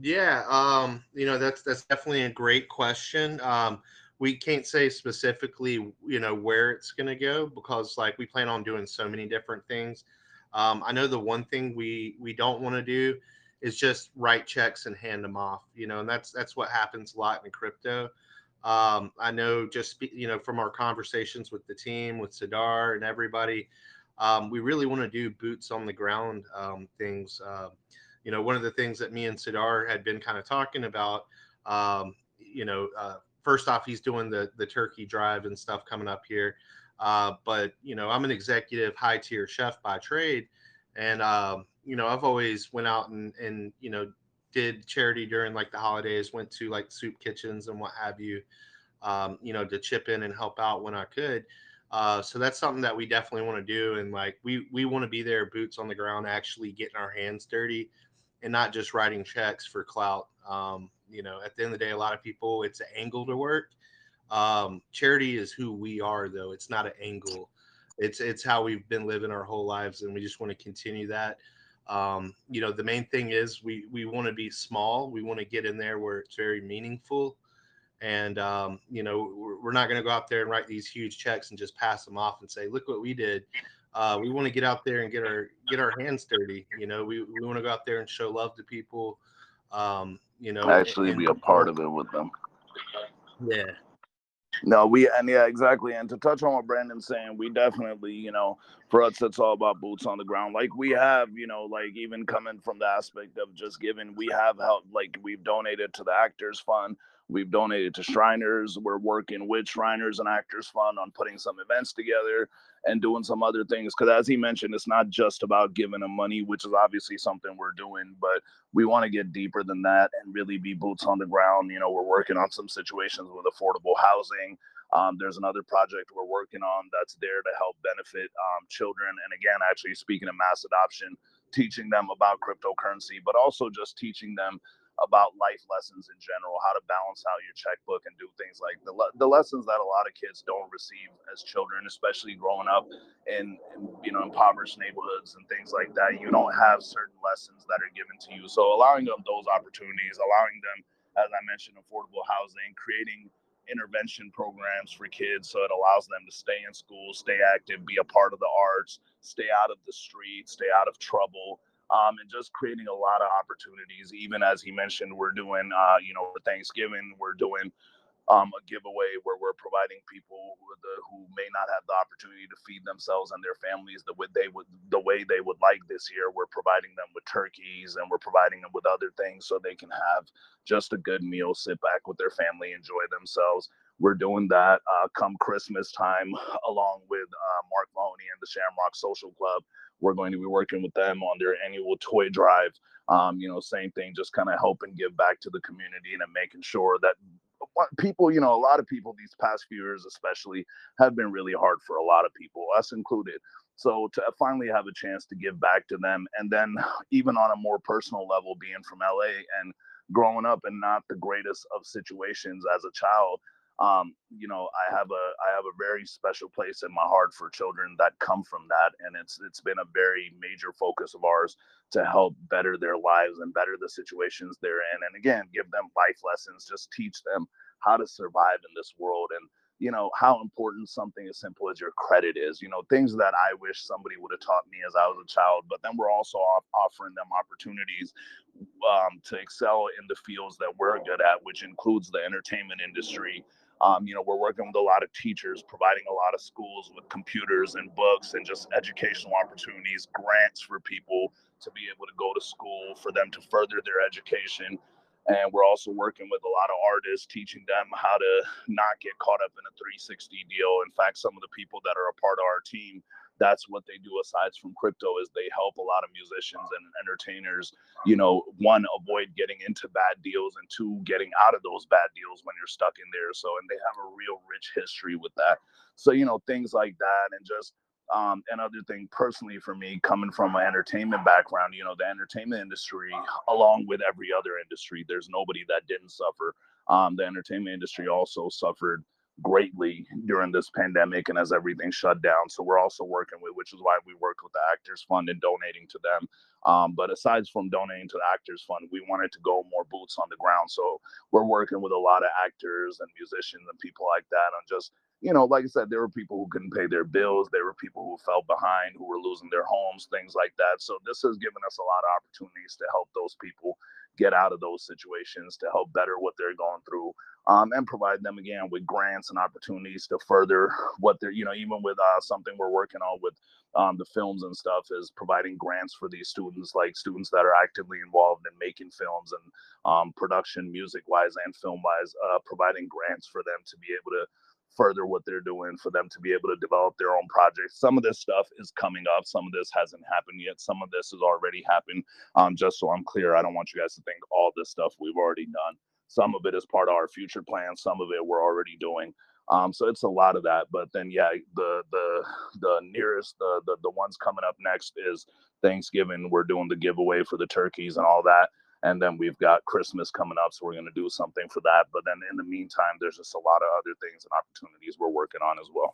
Yeah, um you know that's that's definitely a great question. Um we can't say specifically you know where it's going to go because like we plan on doing so many different things. Um I know the one thing we we don't want to do is just write checks and hand them off you know and that's that's what happens a lot in crypto. Um, i know just you know from our conversations with the team with sadar and everybody um, we really want to do boots on the ground um, things. Uh, you know one of the things that me and sadar had been kind of talking about um, you know uh, first off he's doing the the turkey drive and stuff coming up here. Uh, but you know i'm an executive high tier chef by trade and um, you know, I've always went out and and you know did charity during like the holidays, went to like soup kitchens and what have you, um, you know, to chip in and help out when I could. Uh, so that's something that we definitely want to do, and like we we want to be there, boots on the ground, actually getting our hands dirty, and not just writing checks for clout. Um, you know, at the end of the day, a lot of people it's an angle to work. Um, charity is who we are, though. It's not an angle. It's it's how we've been living our whole lives, and we just want to continue that. Um, you know, the main thing is we we want to be small. We want to get in there where it's very meaningful, and um, you know, we're, we're not going to go out there and write these huge checks and just pass them off and say, "Look what we did." Uh, we want to get out there and get our get our hands dirty. You know, we we want to go out there and show love to people. Um, you know, actually and, be a part of it with them. Yeah, no, we and yeah, exactly. And to touch on what Brandon's saying, we definitely, you know, for us, it's all about boots on the ground. Like we have, you know, like even coming from the aspect of just giving, we have helped. Like we've donated to the Actors Fund. We've donated to Shriners. We're working with Shriners and Actors Fund on putting some events together and doing some other things. Because as he mentioned, it's not just about giving them money, which is obviously something we're doing, but we want to get deeper than that and really be boots on the ground. You know, we're working on some situations with affordable housing. Um, there's another project we're working on that's there to help benefit um, children. And again, actually speaking of mass adoption, teaching them about cryptocurrency, but also just teaching them about life lessons in general, how to balance out your checkbook and do things like the, le- the lessons that a lot of kids don't receive as children, especially growing up in, in, you know impoverished neighborhoods and things like that. You don't have certain lessons that are given to you. So allowing them those opportunities, allowing them, as I mentioned, affordable housing, creating intervention programs for kids so it allows them to stay in school, stay active, be a part of the arts, stay out of the streets, stay out of trouble um, and just creating a lot of opportunities. Even as he mentioned, we're doing, uh, you know, for Thanksgiving, we're doing um, a giveaway where we're providing people who, the, who may not have the opportunity to feed themselves and their families the way they would the way they would like this year. We're providing them with turkeys and we're providing them with other things so they can have just a good meal, sit back with their family, enjoy themselves. We're doing that uh, come Christmas time, *laughs* along with uh, Mark Mahoney and the Shamrock Social Club. We're going to be working with them on their annual toy drive. Um, you know, same thing, just kind of helping give back to the community and making sure that people, you know, a lot of people these past few years, especially, have been really hard for a lot of people, us included. So to finally have a chance to give back to them, and then *sighs* even on a more personal level, being from LA and growing up in not the greatest of situations as a child, um, you know, I have a I have a very special place in my heart for children that come from that, and it's it's been a very major focus of ours to help better their lives and better the situations they're in, and again, give them life lessons, just teach them how to survive in this world, and you know how important something as simple as your credit is. You know, things that I wish somebody would have taught me as I was a child, but then we're also off- offering them opportunities um, to excel in the fields that we're good at, which includes the entertainment industry um, you know, we're working with a lot of teachers, providing a lot of schools with computers and books and just educational opportunities, grants for people to be able to go to school, for them to further their education. And we're also working with a lot of artists, teaching them how to not get caught up in a 360 deal. In fact, some of the people that are a part of our team that's what they do aside from crypto is they help a lot of musicians and entertainers you know one avoid getting into bad deals and two getting out of those bad deals when you're stuck in there. So and they have a real rich history with that. So you know things like that and just um, another thing personally for me coming from an entertainment background you know the entertainment industry along with every other industry there's nobody that didn't suffer. Um, the entertainment industry also suffered greatly during this pandemic and as everything shut down. So we're also working with, which is why we work with the Actors Fund and donating to them. Um, but aside from donating to the Actors Fund, we wanted to go more boots on the ground. So we're working with a lot of actors and musicians and people like that on just you know, like I said, there were people who couldn't pay their bills. There were people who fell behind, who were losing their homes, things like that. So this has given us a lot of opportunities to help those people get out of those situations, to help better what they're going through, um, and provide them again with grants and opportunities to further what they're, you know, even with uh, something we're working on with um, the films and stuff is providing grants for these students, like students that are actively involved in making films and um, production, music wise and film wise, uh, providing grants for them to be able to further what they're doing for them to be able to develop their own projects. Some of this stuff is coming up. Some of this hasn't happened yet. Some of this has already happened. Um, just so I'm clear, I don't want you guys to think all this stuff we've already done. Some of it is part of our future plan. Some of it we're already doing. Um, so it's a lot of that. But then, yeah, the the the nearest the the the ones coming up next is Thanksgiving. We're doing the giveaway for the turkeys and all that and then we've got Christmas coming up, so we're going to do something for that. But then in the meantime, there's just a lot of other things and opportunities we're working on as well.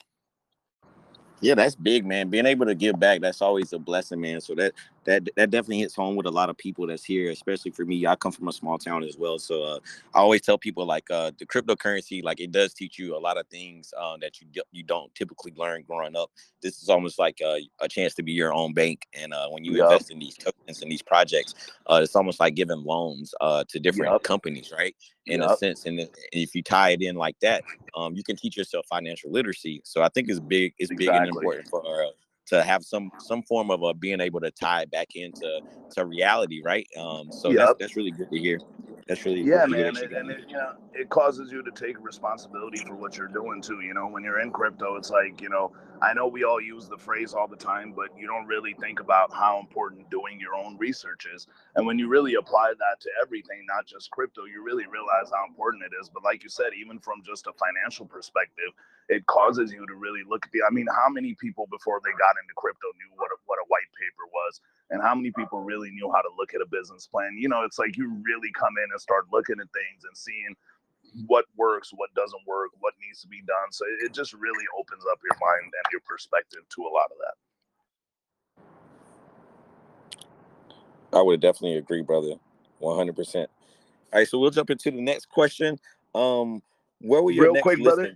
Yeah, that's big, man. Being able to give back, that's always a blessing, man. So that that that definitely hits home with a lot of people that's here, especially for me. I come from a small town as well, so uh, I always tell people like uh, the cryptocurrency, like it does teach you a lot of things um, that you you don't typically learn growing up. This is almost like a, a chance to be your own bank, and uh, when you yep. invest in these tokens and these projects, uh, it's almost like giving loans uh, to different yep. companies, right? In yep. a sense, and if you tie it in like that, um, you can teach yourself financial literacy. So I think it's big. It's exactly. big and important for uh, to have some some form of a being able to tie back into to reality, right? Um, so yep. that's that's really good to hear. That's really yeah man it, and you it, you know it causes you to take responsibility for what you're doing too you know when you're in crypto it's like you know i know we all use the phrase all the time but you don't really think about how important doing your own research is and when you really apply that to everything not just crypto you really realize how important it is but like you said even from just a financial perspective it causes you to really look at the i mean how many people before they got into crypto knew what a, what a white paper was and how many people really knew how to look at a business plan you know it's like you really come in and start looking at things and seeing what works what doesn't work what needs to be done so it just really opens up your mind and your perspective to a lot of that I would definitely agree, brother. One hundred percent. All right, so we'll jump into the next question. Um, where will your Real next quick, brother.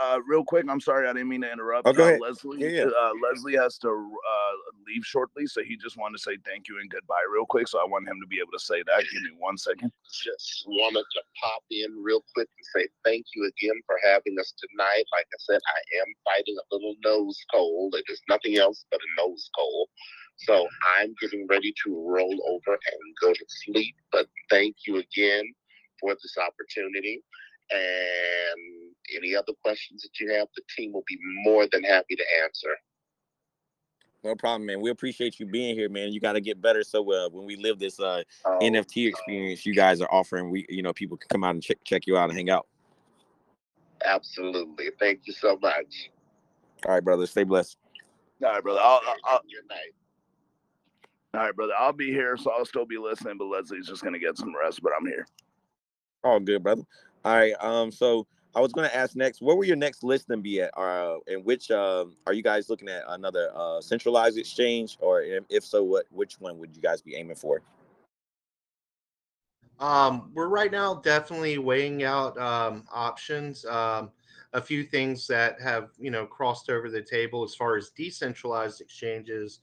Be at? uh, real quick, I'm sorry, I didn't mean to interrupt. Oh, Uh. Leslie, Yeah, yeah. Uh, Leslie has to uh, leave shortly, so he just wanted to say thank you and goodbye real quick. So I want him to be able to say that. Give me one second. just wanted to pop in real quick and say thank you again for having us tonight. Like I said, I am fighting a little nose cold. It is nothing else but a nose cold. So I'm getting ready to roll over and go to sleep. But thank you again for this opportunity. And any other questions that you have, the team will be more than happy to answer. No problem, man. We appreciate you being here, man. You got to get better. So uh, when we live this uh, Oh, NFT experience, you guys are offering, we you know people can come out and check check you out and hang out. absolutely. Thank you so much. All right, brother. Stay blessed. All right, brother. I'll, I'll, I'll, Good night. all right, brother. I'll be here, so I'll still be listening. But Leslie's just gonna get some rest. But I'm here. All good, brother. All right. Um. So I was going to ask next, where will your next listing be at? Uh, and which um are you guys looking at another uh centralized exchange, or if, if so, what which one would you guys be aiming for? Um, we're right now definitely weighing out um, options. Um, a few things that have you know crossed over the table as far as decentralized exchanges.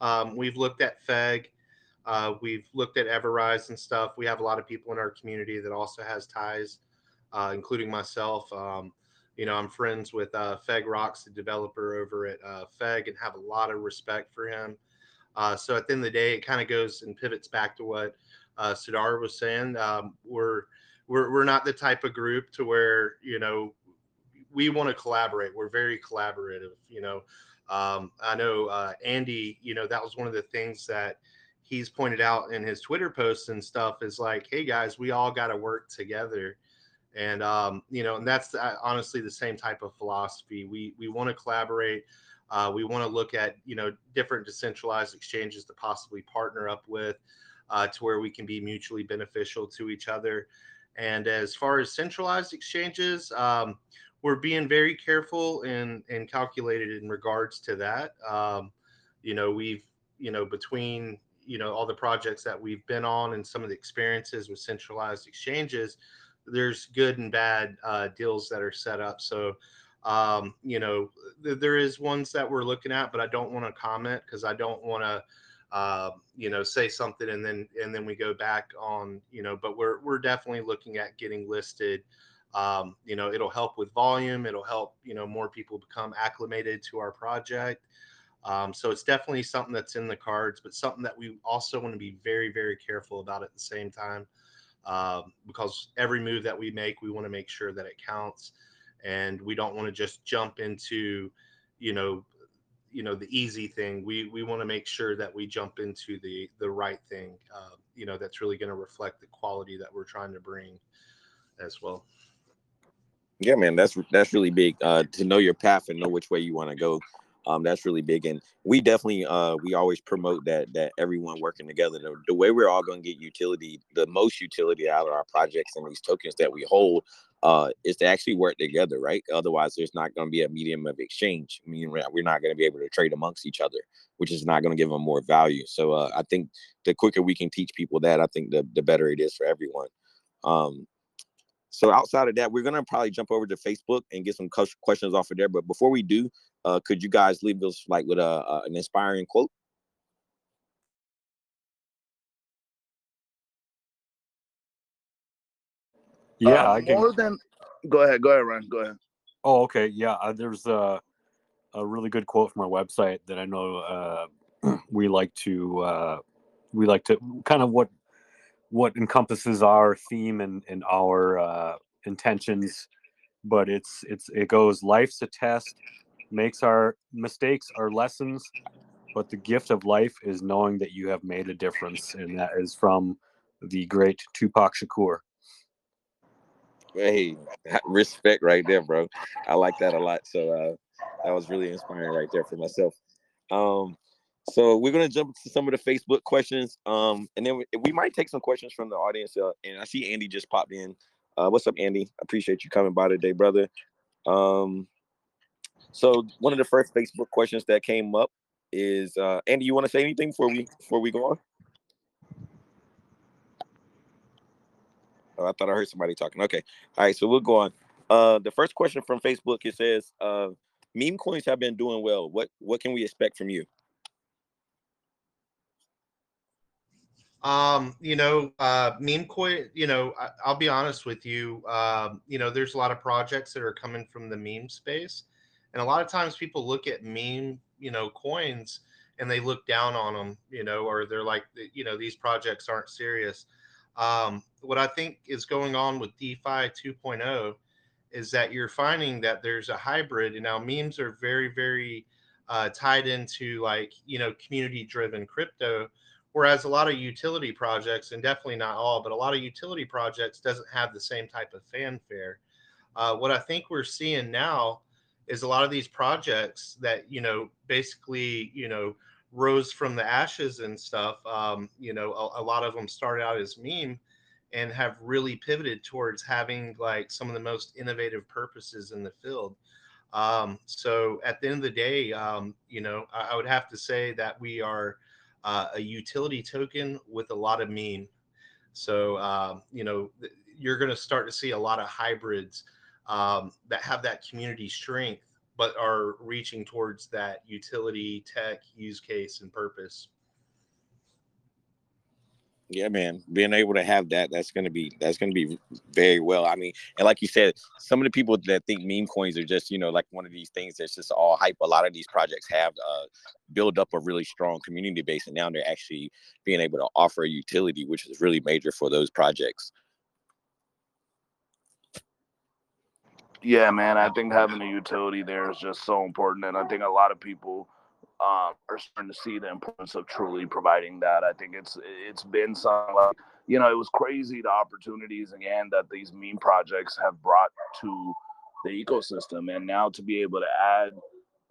Um, we've looked at Feg. Uh, we've looked at Everrise and stuff. We have a lot of people in our community that also has ties, uh, including myself. Um, you know, I'm friends with uh, Feg Rocks, the developer over at uh, Feg, and have a lot of respect for him. Uh, so at the end of the day, it kind of goes and pivots back to what uh, Sidar was saying. Um, we're we're we're not the type of group to where you know we want to collaborate. We're very collaborative. You know, um, I know uh, Andy. You know, that was one of the things that he's pointed out in his Twitter posts and stuff. Is like, hey guys, we all got to work together. And um, you know, and that's uh, honestly the same type of philosophy. We we want to collaborate. Uh, we want to look at you know different decentralized exchanges to possibly partner up with uh, to where we can be mutually beneficial to each other. And as far as centralized exchanges, um, we're being very careful and, and calculated in regards to that. Um, you know, we've, you know, between, you know, all the projects that we've been on and some of the experiences with centralized exchanges, there's good and bad uh, deals that are set up. So, um, you know, th- there is ones that we're looking at, but I don't want to comment because I don't want to uh, you know, say something and then and then we go back on, you know, but we're we're definitely looking at getting listed. Um, you know, it'll help with volume. It'll help, you know, more people become acclimated to our project. Um, so it's definitely something that's in the cards, but something that we also want to be very, very careful about at the same time, um, because every move that we make, we want to make sure that it counts, and we don't want to just jump into, you know, you know the easy thing we we want to make sure that we jump into the the right thing uh, you know that's really going to reflect the quality that we're trying to bring as well Yeah, man, that's that's really big. Uh, to know your path and know which way you want to go. Um, that's really big, and we definitely uh we always promote that that everyone working together. The, the way we're all going to get utility, the most utility out of our projects and these tokens that we hold, uh, is to actually work together, right? Otherwise, there's not going to be a medium of exchange. I mean, we're not going to be able to trade amongst each other, which is not going to give them more value. So uh, I think the quicker we can teach people that, I think the the better it is for everyone. Um, so outside of that, we're gonna probably jump over to Facebook and get some questions off of there. But before we do, uh, could you guys leave us like with a, a an inspiring quote? Yeah, Uh, I can. more than. Go ahead. Go ahead, Ryan. Go ahead. Oh, okay. Yeah, uh, there's a a really good quote from our website that I know uh, *clears throat* we like to uh, we like to kind of what what encompasses our theme and, and our uh, intentions but it's it's it goes life's a test makes our mistakes our lessons but the gift of life is knowing that you have made a difference and that is from the great tupac shakur Hey, respect right there, bro. I like that a lot. So uh, that was really inspiring right there for myself. Um, so we're gonna jump to some of the Facebook questions, um, and then we, we might take some questions from the audience. Uh, and I see Andy just popped in. Uh, what's up, Andy? Appreciate you coming by today, brother. Um, so one of the first Facebook questions that came up is uh, Andy. You want to say anything before we before we go on? Oh, I thought I heard somebody talking. Okay. All right. So we'll go on. Uh, the first question from Facebook it says, uh, "Meme coins have been doing well. What what can we expect from you?" Um, you know, uh, meme coin. You know, I, I'll be honest with you. Um, you know, there's a lot of projects that are coming from the meme space, and a lot of times people look at meme, you know, coins and they look down on them. You know, or they're like, you know, these projects aren't serious. Um, what I think is going on with DeFi 2.0 is that you're finding that there's a hybrid, and now memes are very, very uh, tied into like you know community driven crypto, whereas a lot of utility projects, and definitely not all, but a lot of utility projects doesn't have the same type of fanfare. Uh, what I think we're seeing now is a lot of these projects that you know basically you know rose from the ashes and stuff. Um, you know, a, a, lot of them started out as meme and have really pivoted towards having like some of the most innovative purposes in the field. Um, so at the end of the day, um, you know, I, I, would have to say that we are uh, a utility token with a lot of meme. So, um, you know, you're going to start to see a lot of hybrids um, that have that community strength but are reaching towards that utility tech use case and purpose yeah man being able to have that that's to be that's to be very well i mean and like you said some of the people that think meme coins are just you know like one of these things that's just all hype a lot of these projects have uh build up a really strong community base and now they're actually being able to offer a utility which is really major for those projects Yeah, man. I think having a utility there is just so important, and I think a lot of people um, are starting to see the importance of truly providing that. I think it's it's been some like you know it was crazy the opportunities again that these meme projects have brought to the ecosystem, and now to be able to add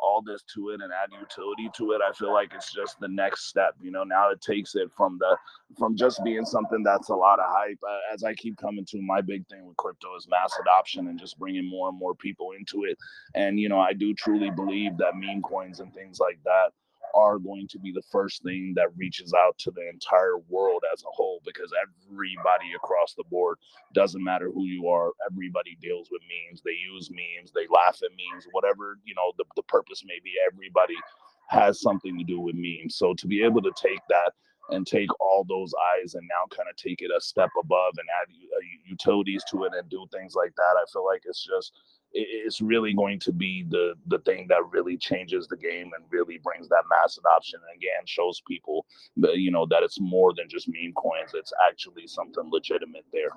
all this to it and add utility to it i feel like it's just the next step you know now it takes it from the from just being something that's a lot of hype uh, as i keep coming to my big thing with crypto is mass adoption and just bringing more and more people into it. And you know i do truly believe that meme coins and things like that are going to be the first thing that reaches out to the entire world as a whole because everybody across the board doesn't matter who you are everybody deals with memes they use memes they laugh at memes whatever you know the, the purpose may be everybody has something to do with memes. So to be able to take that and take all those eyes and now kind of take it a step above and add uh, utilities to it and do things like that i feel like it's just it's really going to be the the thing that really changes the game and really brings that mass adoption and again shows people that you know that it's more than just meme coins. It's actually something legitimate there.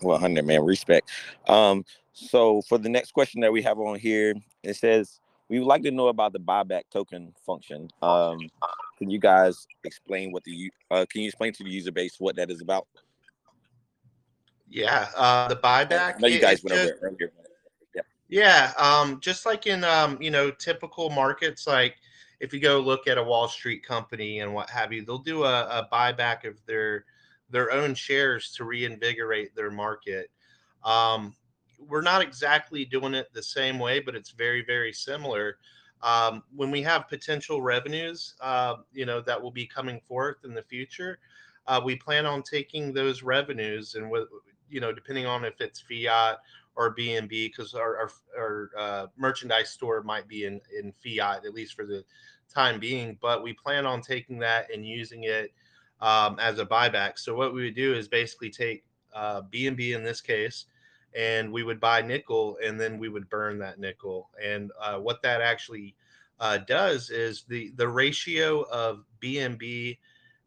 100 man respect. Um so for the next question that we have on here it says we would like to know about the buyback token function. Um can you guys explain what the uh, can you explain to the user base what that is about yeah, uh, the buyback. No, you guys went just, over it earlier. Yeah. Yeah, um, just like in um, you know typical markets, like if you go look at a Wall Street company and what have you, they'll do a, a buyback of their their own shares to reinvigorate their market. Um, we're not exactly doing it the same way, but it's very very similar. Um, when we have potential revenues, uh, you know that will be coming forth in the future. Uh, we plan on taking those revenues and with you know, depending on if it's fiat or BNB, because our, our, our uh, merchandise store might be in, in fiat, at least for the time being. But we plan on taking that and using it um, as a buyback. So what we would do is basically take uh, BNB in this case, and we would buy nickel, and then we would burn that nickel. And uh, what that actually uh, does is the the ratio of BNB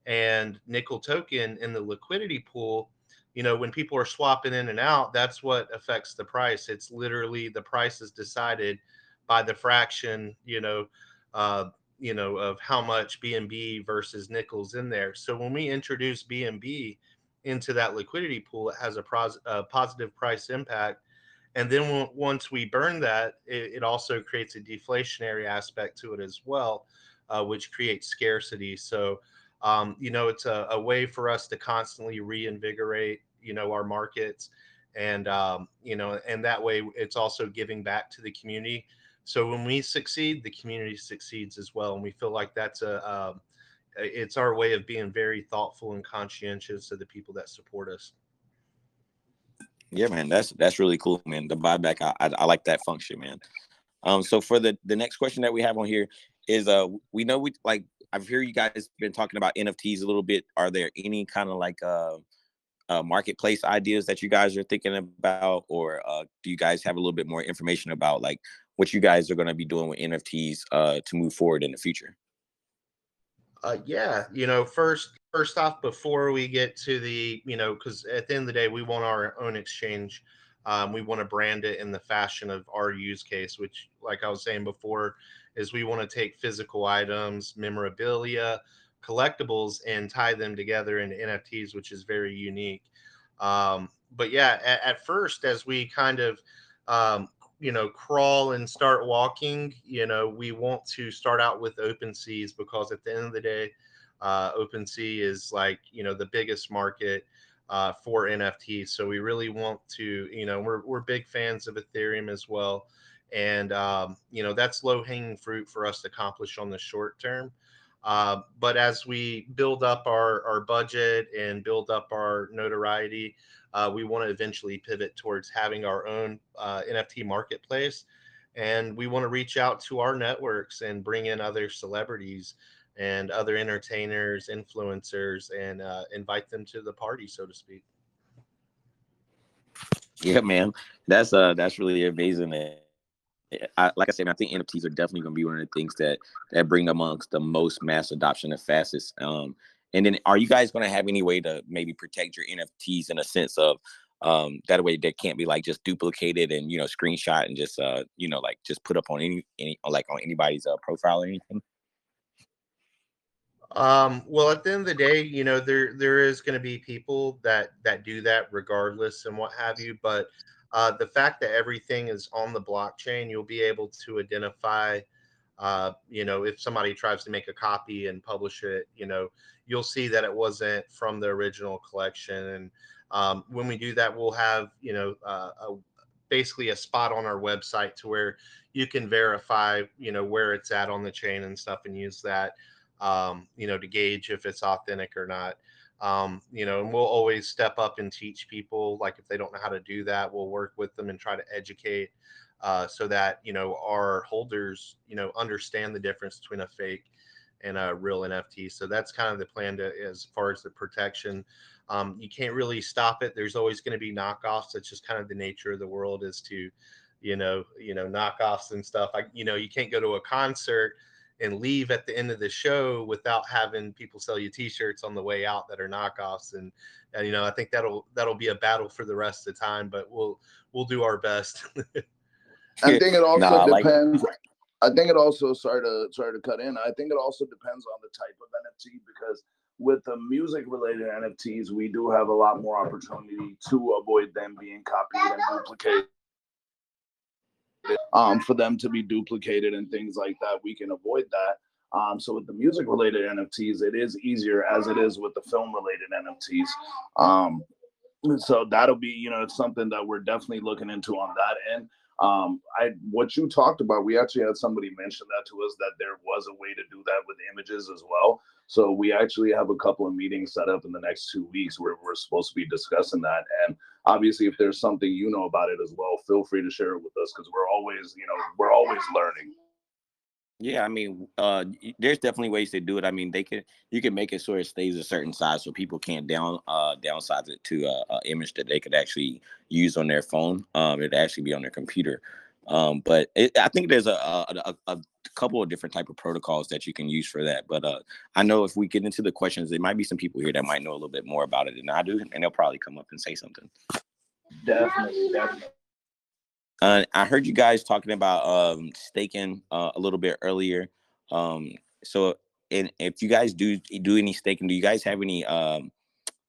and nickel token in the liquidity pool you know when people are swapping in and out that's what affects the price. It's literally the price is decided by the fraction you know uh you know of how much bnb versus nickels in there. So when we introduce bnb into that liquidity pool it has a, pros- a positive price impact. And then w- once we burn that it, it, also creates a deflationary aspect to it as well uh, which creates scarcity. So um, you know it's a, a, way for us to constantly reinvigorate you know our markets and um, you know and that way it's also giving back to the community. So when we succeed the community succeeds as well and we feel like that's a um, it's our way of being very thoughtful and conscientious of the people that support us. Yeah man that's that's really cool man. The buyback i, I, I like that function man. Um so for the the next question that we have on here is uh we know we like I've heard you guys been talking about NFTs a little bit. Are there any kind of like uh, uh, marketplace ideas that you guys are thinking about, or uh, do you guys have a little bit more information about like what you guys are going to be doing with NFTs uh, to move forward in the future? Uh, yeah, you know, first first off, before we get to the, you know, because at the end of the day, we want our own exchange. Um, we want to brand it in the fashion of our use case, which, like I was saying before, is we want to take physical items, memorabilia, collectibles, and tie them together into NFTs, which is very unique. Um, but yeah, at, at, first, as we kind of um, you know crawl and start walking, you know, we want to start out with open seas because at the end of the day, uh, OpenSea is like you know the biggest market uh, for NFTs. So we really want to, you know, we're we're big fans of Ethereum as well and um, you know that's low hanging fruit for us to accomplish on the short term. Uh, but as we build up our our budget and build up our notoriety, uh, we want to eventually pivot towards having our own uh, NFT marketplace, and we want to reach out to our networks and bring in other celebrities and other entertainers, influencers, and uh, invite them to the party, so to speak. Yeah, man, that's uh that's really amazing. Man I, like I said, I think NFTs are definitely going to be one of the things that that bring amongst the most mass adoption the fastest. Um, and then, are you guys going to have any way to maybe protect your NFTs in a sense of um, that way they can't be like just duplicated and you know screenshot and just uh, you know like just put up on any any like on anybody's uh, profile or anything? Um, well, at the end of the day, you know, there there is going to be people that that do that regardless and what have you, but uh, the fact that everything is on the blockchain, you'll be able to identify, uh, you know, if somebody tries to make a copy and publish it, you know, you'll see that it wasn't from the original collection. And um, when we do that, we'll have, you know, uh, a, basically a spot on our website to where you can verify, you know, where it's at on the chain and stuff and use that, um, you know, to gauge if it's authentic or not um, you know, and we'll always step up and teach people. Like if they don't know how to do that, we'll work with them and try to educate uh, so that you know our holders, you know, understand the difference between a fake and a real NFT. So that's kind of the plan to as far as the protection. Um, you can't really stop it. There's always going to be knockoffs. That's just kind of the nature of the world is to, you know, you know, knockoffs and stuff. I, you know, you can't go to a concert and leave at the end of the show without having people sell you t-shirts on the way out that are knockoffs and, and you know i think that'll that'll be a battle for the rest of the time but we'll we'll do our best. *laughs* I think it also nah, depends like- i think it also sorry to sorry to cut in i think it also depends on the type of nft because with the music related nfts we do have a lot more opportunity to avoid them being copied and duplicated um, for them to be duplicated and things like that. We can avoid that. Um, so with the music related NFTs, it is easier as it is with the film related NFTs. Um, so that'll be, you know, it's something that we're definitely looking into on that end. Um, I what you talked about, we actually had somebody mention that to us that there was a way to do that with images as well. So we actually have a couple of meetings set up in the next two weeks where we're supposed to be discussing that. And obviously, if there's something you know about it as well, feel free to share it with us because we're always, you know, we're always learning. Yeah, I mean, uh, there's definitely ways to do it. I mean, they can you can make it so it stays a certain size so people can't down uh downsize it to a, a image that they could actually use on their phone. Um, it'd actually be on their computer. Um, but it, I think there's a, a, a, couple of different type of protocols that you can use for that. But uh, I know if we get into the questions, there might be some people here that might know a little bit more about it than I do, and they'll probably come up and say something. Definitely, definitely. Uh, I heard you guys talking about um, staking uh, a little bit earlier. Um, so, and if you guys do do any staking, do you guys have any um,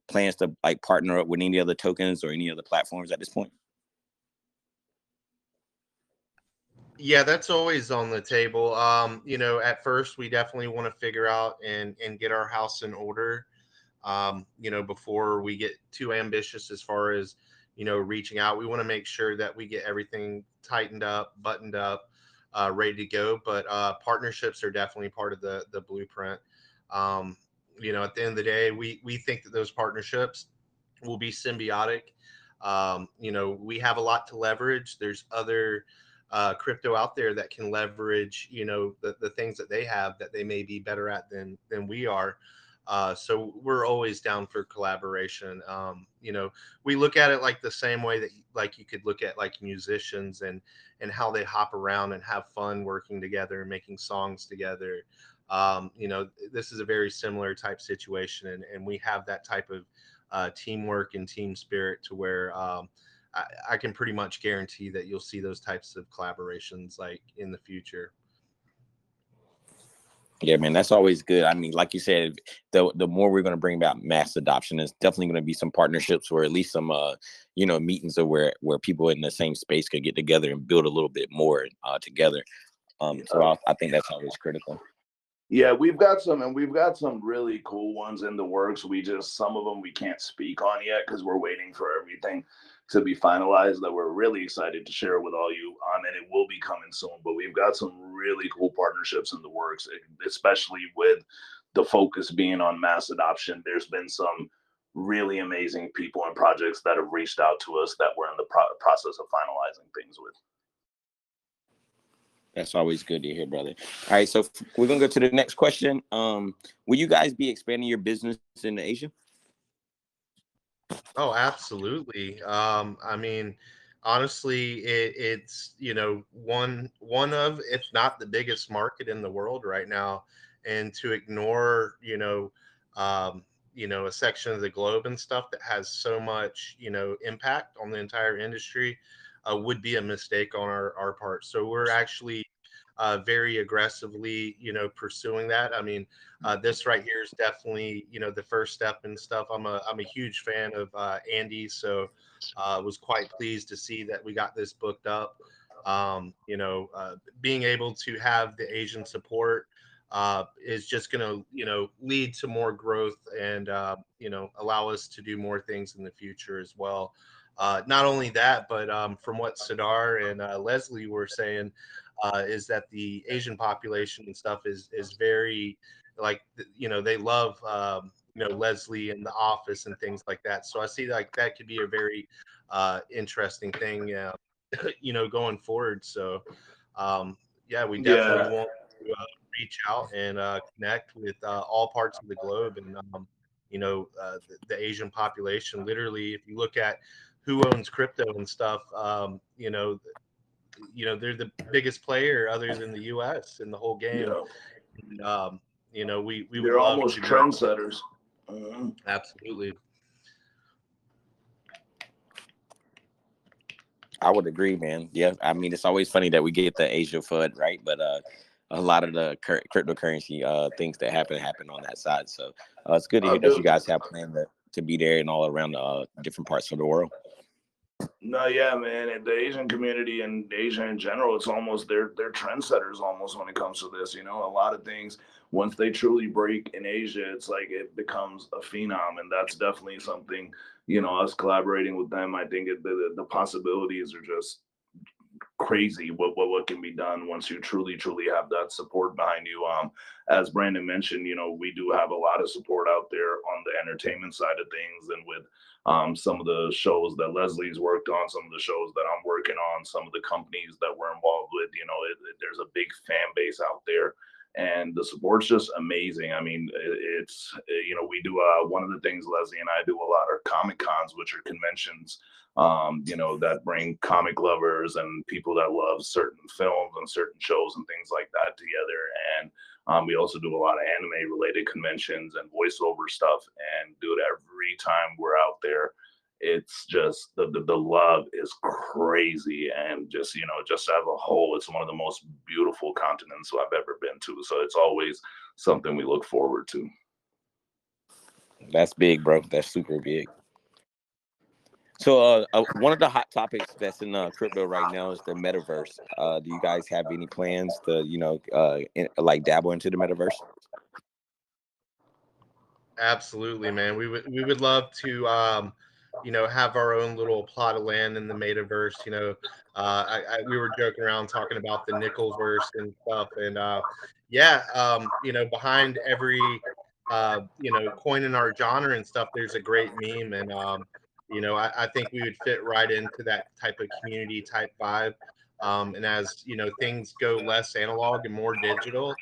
plans to like partner up with any other tokens or any other platforms at this point? Yeah, that's always on the table. Um, you know, at first we definitely want to figure out and and get our house in order. Um, you know, before we get too ambitious as far as you know reaching out, we want to make sure that we get everything tightened up, buttoned up, uh, ready to go. But uh, partnerships are definitely part of the the blueprint. Um, you know, at the end of the day, we we think that those partnerships will be symbiotic. Um, you know, we have a lot to leverage. There's other uh, crypto out there that can leverage, you know, the, the things that they have that they may be better at than than we are. Uh, so we're always down for collaboration. Um, you know, we look at it like the same way that like you could look at like musicians and and how they hop around and have fun working together and making songs together. Um, you know, this is a very similar type situation, and and we have that type of uh, teamwork and team spirit to where um, I, I can pretty much guarantee that you'll see those types of collaborations like in the future. Yeah, man, that's always good. I mean, like you said, the the more we're going to bring about mass adoption, there's definitely going to be some partnerships or at least some, uh, you know, meetings or where where people in the same space could get together and build a little bit more uh, together. Um, so I, I think that's always critical. Yeah, we've got some, and we've got some really cool ones in the works. We just some of them we can't speak on yet because we're waiting for everything to be finalized that we're really excited to share with all you. Um, and it will be coming soon. But we've got some really cool partnerships in the works, especially with the focus being on mass adoption. There's been some really amazing people and projects that have reached out to us that we're in the pro- process of finalizing things with. That's always good to hear, brother. All right, so we're gonna go to the next question. Um, will you guys be expanding your business into Asia? Oh, absolutely. Um, I mean, honestly, it, it's you know one one of, if not the biggest market in the world right now, and to ignore you know um, you know a section of the globe and stuff that has so much you know impact on the entire industry uh, would be a mistake on our our part. So we're actually uh, very aggressively, you know, pursuing that. I mean, uh, this right here is definitely, you know, the first step and stuff. I'm a I'm a huge fan of uh, Andy, so uh, was quite pleased to see that we got this booked up. Um, you know, uh, being able to have the Asian support uh, is just going to, you know, lead to more growth and uh, you know allow us to do more things in the future as well. Uh, not only that, but um, from what Sadar and uh, Leslie were saying, uh, is that the Asian population and stuff is is very like you know they love um, you know Leslie and The Office and things like that. So I see like that could be a very uh, interesting thing, uh, *laughs* you know, going forward. So um, yeah, we definitely yeah. want to uh, reach out and uh, connect with uh, all parts of the globe and um, you know uh, the, the, Asian population. Literally, if you look at who owns crypto and stuff, um, you know you know they're the biggest player other than the U.S. in the whole game. Yeah. Um, you know, we we they're almost trendsetters. Uh-huh. Absolutely. I would agree, man. Yeah, I mean, it's always funny that we get the Asia FUD, right? But uh, a lot of the cur- cryptocurrency uh, things that happen happen on that side. So uh, it's good to hear that you guys have planned to, to be there and all around uh, different parts of the world. No, yeah, man. And the Asian community and Asia in general, it's almost they're they're trendsetters almost when it comes to this. You know, a lot of things once they truly break in Asia, it's like it becomes a phenom, and that's definitely something. You know, us collaborating with them, I think it, the the possibilities are just crazy what, what what can be done once you truly truly have that support behind you um as brandon mentioned you know we do have a lot of support out there on the entertainment side of things and with um, some of the shows that Leslie's worked on, some of the shows that I'm working on, some of the companies that we're involved with. You know, it, it, there's a big fan base out there, and the support's just amazing. I mean, it, it's you know, we do uh, one of the things Leslie and I do a lot are comic cons, which are conventions, um, you know, that bring comic lovers and people that love certain films and certain shows and things like that together. And um, we also do a lot of anime related conventions and voiceover stuff. And dude, every time we're out there, it's just the, the, the love is crazy and just you know just as a whole it's one of the most beautiful continents i've ever been to so it's always something we look forward to That's big, bro. That's super big. So, uh, uh, one of the hot topics that's in uh, crypto right now is the metaverse. Uh, do you guys have any plans to, you know, uh, in, like dabble into the metaverse? Absolutely, man. We would we would love to um, you know, have our own little plot of land in the metaverse. You know, uh, I, I, we were joking around talking about the Nickelverse and stuff, and uh, yeah, um, you know, behind every uh, you know coin in our genre and stuff, there's a great meme, and um, you know, I, I think we would fit right into that type of community type vibe. Um, and as you know, things go less analog and more digital,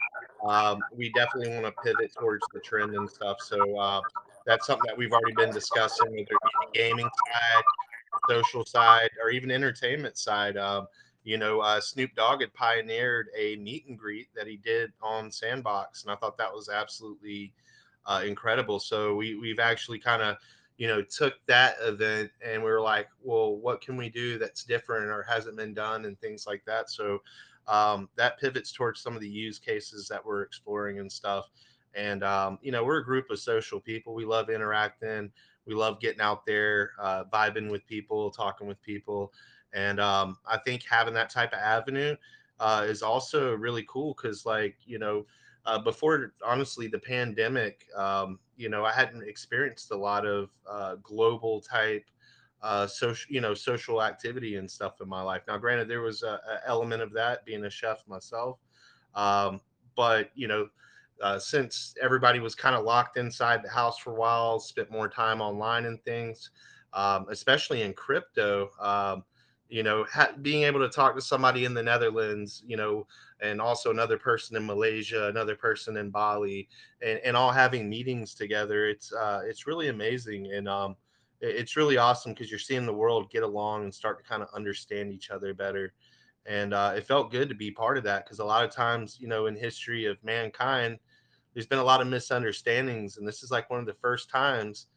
um, we definitely want to pivot towards the trend and stuff. So uh, that's something that we've already been discussing, whether gaming side, social side, or even entertainment side. Um, you know, uh, Snoop Dogg had pioneered a meet and greet that he did on Sandbox, and I thought that was absolutely uh, incredible. So we we've actually kind of you know took that event and we were like, well, what can we do that's different or hasn't been done and things like that. So um, that pivots towards some of the use cases that we're exploring and stuff. And um, you know, we're a group of social people. We love interacting. We love getting out there, uh, vibing with people, talking with people. And um, I think having that type of avenue uh, is also really cool because, like, you know, uh, before honestly the pandemic, um, you know, I hadn't experienced a lot of uh, global type uh, social, you know, social activity and stuff in my life. Now, granted, there was a, a element of that being a chef myself, um, but you know, uh, since everybody was kind of locked inside the house for a while, spent more time online and things, um, especially in crypto. Um, you know, ha- being able to talk to somebody in the Netherlands, you know, and also another person in Malaysia, another person in Bali, and, and all having meetings together. It's uh, it's really amazing, and um, it's really awesome because you're seeing the world get along and start to kind of understand each other better. And uh, it felt good to be part of that because a lot of times, you know, in history of mankind, there's been a lot of misunderstandings and this is like one of the first times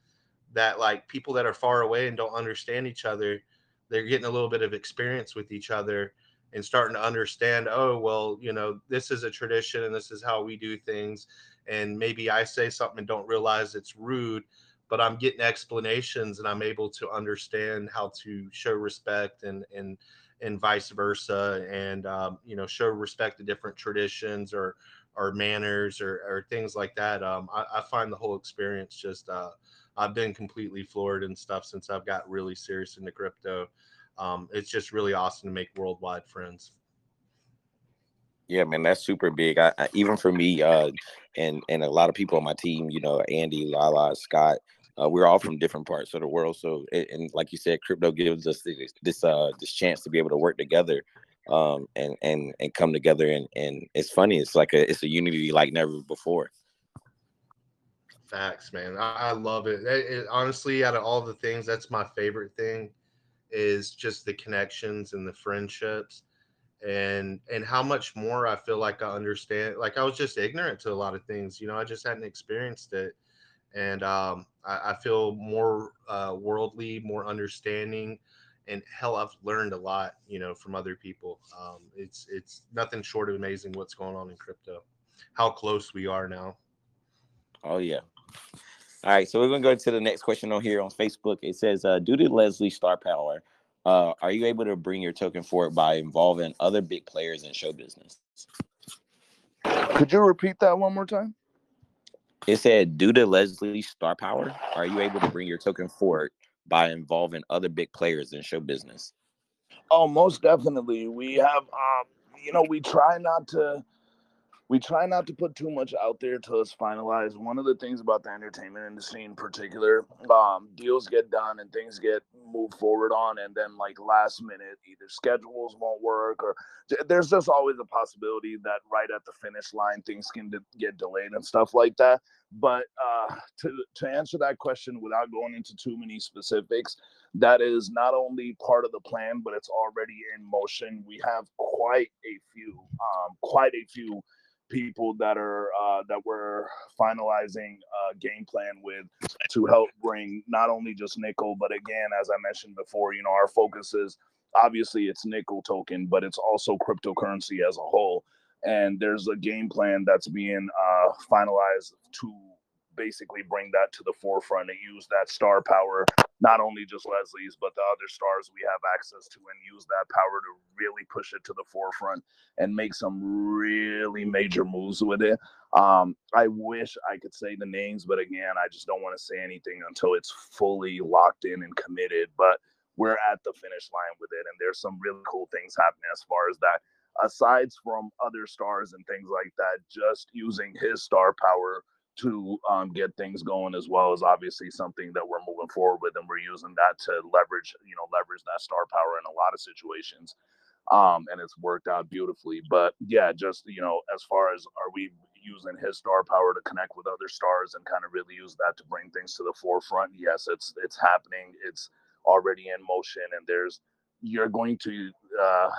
that like people that are far away and don't understand each other they're getting a little bit of experience with each other and starting to understand oh well you know this is a tradition and this is how we do things and maybe i say something and don't realize it's rude but i'm getting explanations and i'm able to understand how to show respect and and and vice versa and um, you know show respect to different traditions or or manners or, or things like that. Um, I, I, find the whole experience just uh, I've been completely floored and stuff since I've got really serious into crypto. Um, it's just really awesome to make worldwide friends. Yeah, man, that's super big. I, I, even for me, uh, and and a lot of people on my team, you know, Andy, Lala, Scott, uh, we're all from different parts of the world. So, and like you said, crypto gives us this this uh this chance to be able to work together um, and and and come together and and it's funny. It's like a it's a unity like never before. Facts, man. I, I love it. It, it. Honestly, out of all the things, that's my favorite thing is just the connections and the friendships and and how much more I feel like I understand. Like I was just ignorant to a lot of things. You know, I just hadn't experienced it, and um, I, I feel more uh, worldly, more understanding and hell, I've learned a lot, you know, from other people. Um, it's it's nothing short of amazing what's going on in crypto, how close we are now. Oh yeah. All right, so we're gonna go to the next question on here on Facebook. It says, uh, due to Leslie Star Power, uh, are you able to bring your token forward by involving other big players in show business? Could you repeat that one more time? It said, due to Leslie Star Power, are you able to bring your token forward by involving other big players in show business? Oh, most definitely. We have, um, you know, we try not to we try not to put too much out there till it's finalized. One of the things about the entertainment industry in particular, um, deals get done and things get moved forward on, and then like last minute, either schedules won't work or there's just always a possibility that right at the finish line things can de- get delayed and stuff like that. But uh, to to answer that question without going into too many specifics, that is not only part of the plan, but it's already in motion. We have quite a few, um, quite a few people that are uh, that we're finalizing game plan with to help bring not only just nickel, but again, as I mentioned before, you know, our focus is obviously it's nickel token, but it's also cryptocurrency as a whole. And there's a game plan that's being uh, finalized to basically bring that to the forefront and use that star power, not only just Leslie's, but the other stars we have access to, and use that power to really push it to the forefront and make some really major moves with it. Um, I wish I could say the names, but again, I just don't want to say anything until it's fully locked in and committed. But we're at the finish line with it, and there's some really cool things happening as far as that. Aside from other stars and things like that, just using his star power to um, get things going as well as obviously something that we're moving forward with and we're using that to leverage you know leverage that star power in a lot of situations um, and it's worked out beautifully. But yeah just you know as far as are we using his star power to connect with other stars and kind of really use that to bring things to the forefront? Yes it's it's happening it's already in motion and there's you're going to uh,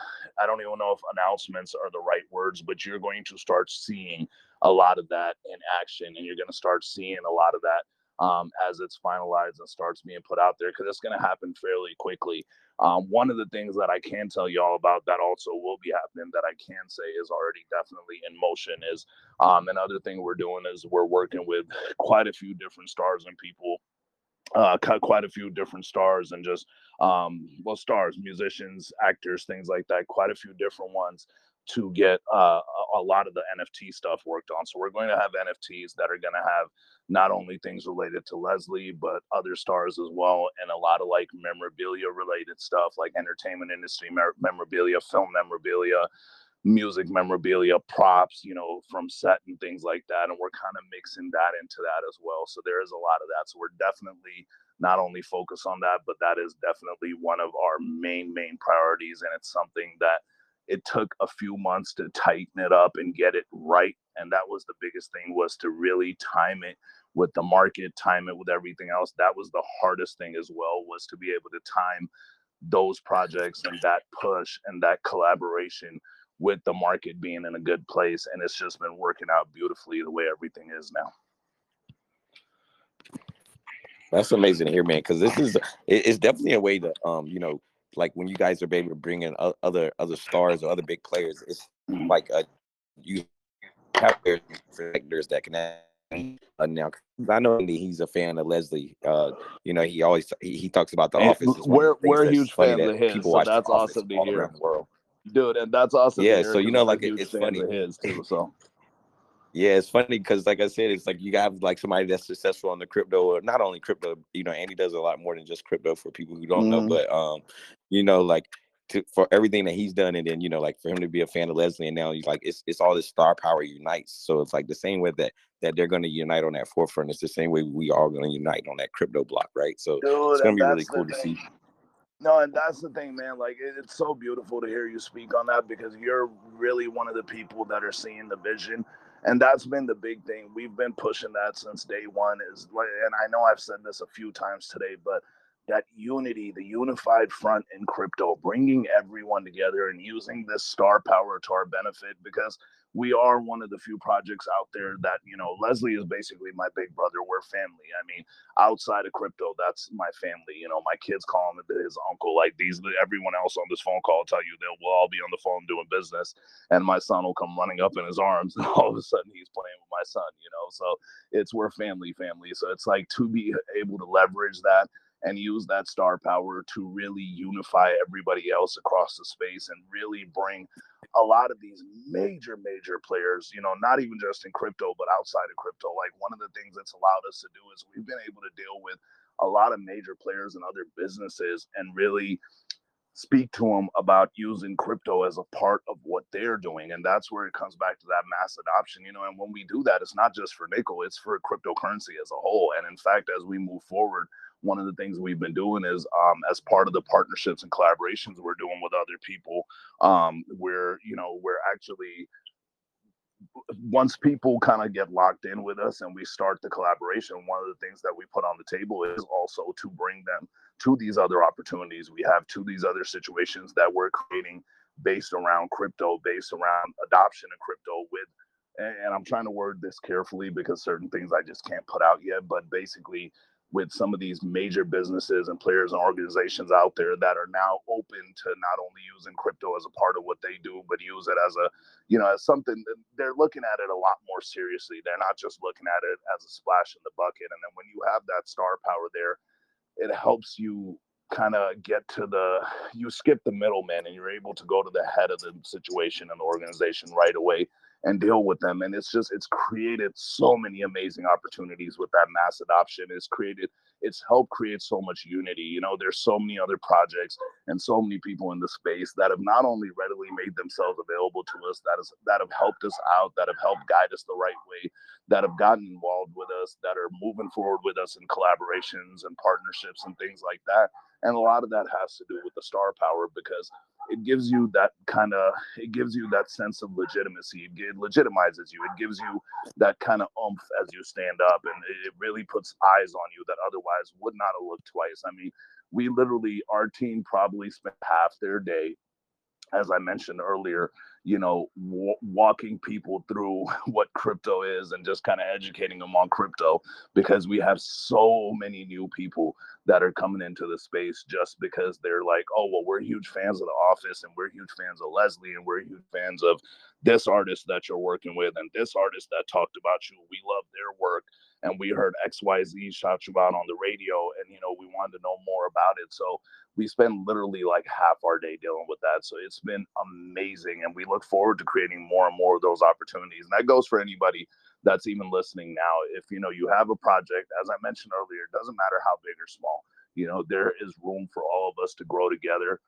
i don't even know if announcements are the right words but you're going to start seeing a lot of that in action and you're going to start seeing a lot of that um, as it's finalized and starts being put out there because it's going to happen fairly quickly. Um, one of the things that i can tell y'all about that also will be happening that i can say is already definitely in motion is um, another thing we're doing is we're working with quite a few different stars and people uh, quite a few different stars and just um, well stars musicians actors things like that quite a few different ones to get uh, a lot of the nft stuff worked on so we're going to have nfts that are going to have not only things related to leslie but other stars as well and a lot of like memorabilia related stuff like entertainment industry memorabilia film memorabilia music memorabilia, props, you know, from set and things like that. And we're kind of mixing that into that as well. So there is a lot of that. So we're definitely not only focused on that, but that is definitely one of our main, main priorities. And it's something that it took a few months to tighten it up and get it right. And that was the biggest thing was to really time it with the market, time it with everything else. That was the hardest thing as well, was to be able to time those projects and that push and that collaboration with the market being in a good place and it's just been working out beautifully the way everything is now that's amazing to hear man because this is it's definitely a way to um you know like when you guys are able to bring in other other stars or other big players it's mm-hmm. like a you have players that can uh, now I know he's a fan of Leslie. Uh, you know, he always he, he talks about the and office. We're we're huge fans of his, so that's awesome to hear. Around the world dude, and that's awesome. Yeah, so you know, like it, it's funny. His too, so. Yeah, it's funny because, like I said, it's like you have like somebody that's successful on the crypto, or not only crypto. You know, Andy does a lot more than just crypto for people who don't mm-hmm. know. But um, you know, like to, for everything that he's done, and then you know, like for him to be a fan of Leslie, and now he's like, it's it's all this star power unites. So it's like the same way that that they're going to unite on that forefront. It's the same way we are going to unite on that crypto block, right? So Dude, it's going to be really cool to see. No, and that's the thing, man. Like it's so beautiful to hear you speak on that because you're really one of the people that are seeing the vision. And that's been the big thing. We've been pushing that since day one. Is and I know I've said this a few times today, but that unity, the unified front in crypto, bringing everyone together and using this star power to our benefit because we are one of the few projects out there that you know leslie is basically my big brother we're family. I mean outside of crypto that's my family you know my kids call him his uncle like these everyone else on this phone call will tell you they'll we'll all be on the phone doing business and my son will come running up in his arms *laughs* and all of a sudden he's playing with my son you know so it's we're family family. So it's like to be able to leverage that and use that star power to really unify everybody else across the space and really bring a lot of these major, major players, you know, not even just in crypto, but outside of crypto. Like one of the things that's allowed us to do is we've been able to deal with a lot of major players and other businesses and really speak to them about using crypto as a part of what they're doing and that's where it comes back to that mass adoption you know and when we do that it's not just for nickel it's for cryptocurrency as a whole and in fact as we move forward one of the things we've been doing is um, as part of the partnerships and collaborations we're doing with other people um, where you know we're actually once people kind of get locked in with us and we start the collaboration one of the things that we put on the table is also to bring them to these other opportunities we have to these other situations that we're creating based around crypto based around adoption of crypto with and i'm trying to word this carefully because certain things i just can't put out yet but basically with some of these major businesses and players and organizations out there that are now open to not only using crypto as a part of what they do, but use it as a, you know, as something they're looking at it a lot more seriously. They're not just looking at it as a splash in the bucket. And then when you have that star power there, it helps you kind of get to the you skip the middleman and you're able to go to the head of the situation and the organization right away and deal with them. And it's just it's created so many amazing opportunities with that mass adoption. It's created it's helped create so much unity. You know, there's so many other projects and so many people in the space that have not only readily made themselves available to us, that is that have helped us out, that have helped guide us the right way, that have gotten involved with us, that are moving forward with us in collaborations and partnerships and things like that. And a lot of that has to do with the star power because it gives you that kind of it gives you that sense of legitimacy. It legitimizes you. It gives you that kind of oomph as you stand up and it really puts eyes on you that otherwise would not have looked twice. I mean we literally our team probably spent half their day as I mentioned earlier, you know, w- walking people through *laughs* what crypto is and just kind of educating them on crypto because we have so many new people that are coming into the space just because they're like, oh, well, we're huge fans of The Office and we're huge fans of Leslie and we're huge fans of this artist that you're working with and this artist that talked about you. We love their work and we heard XYZ shout you out on the radio and, you know, we wanted to know more about it. So, we spend literally like half our day dealing with that. So it's been amazing. And we look forward to creating more and more of those opportunities. And that goes for anybody that's even listening now. If you know you have a project, as I mentioned earlier, it doesn't matter how big or small, you know, there is room for all of us to grow together.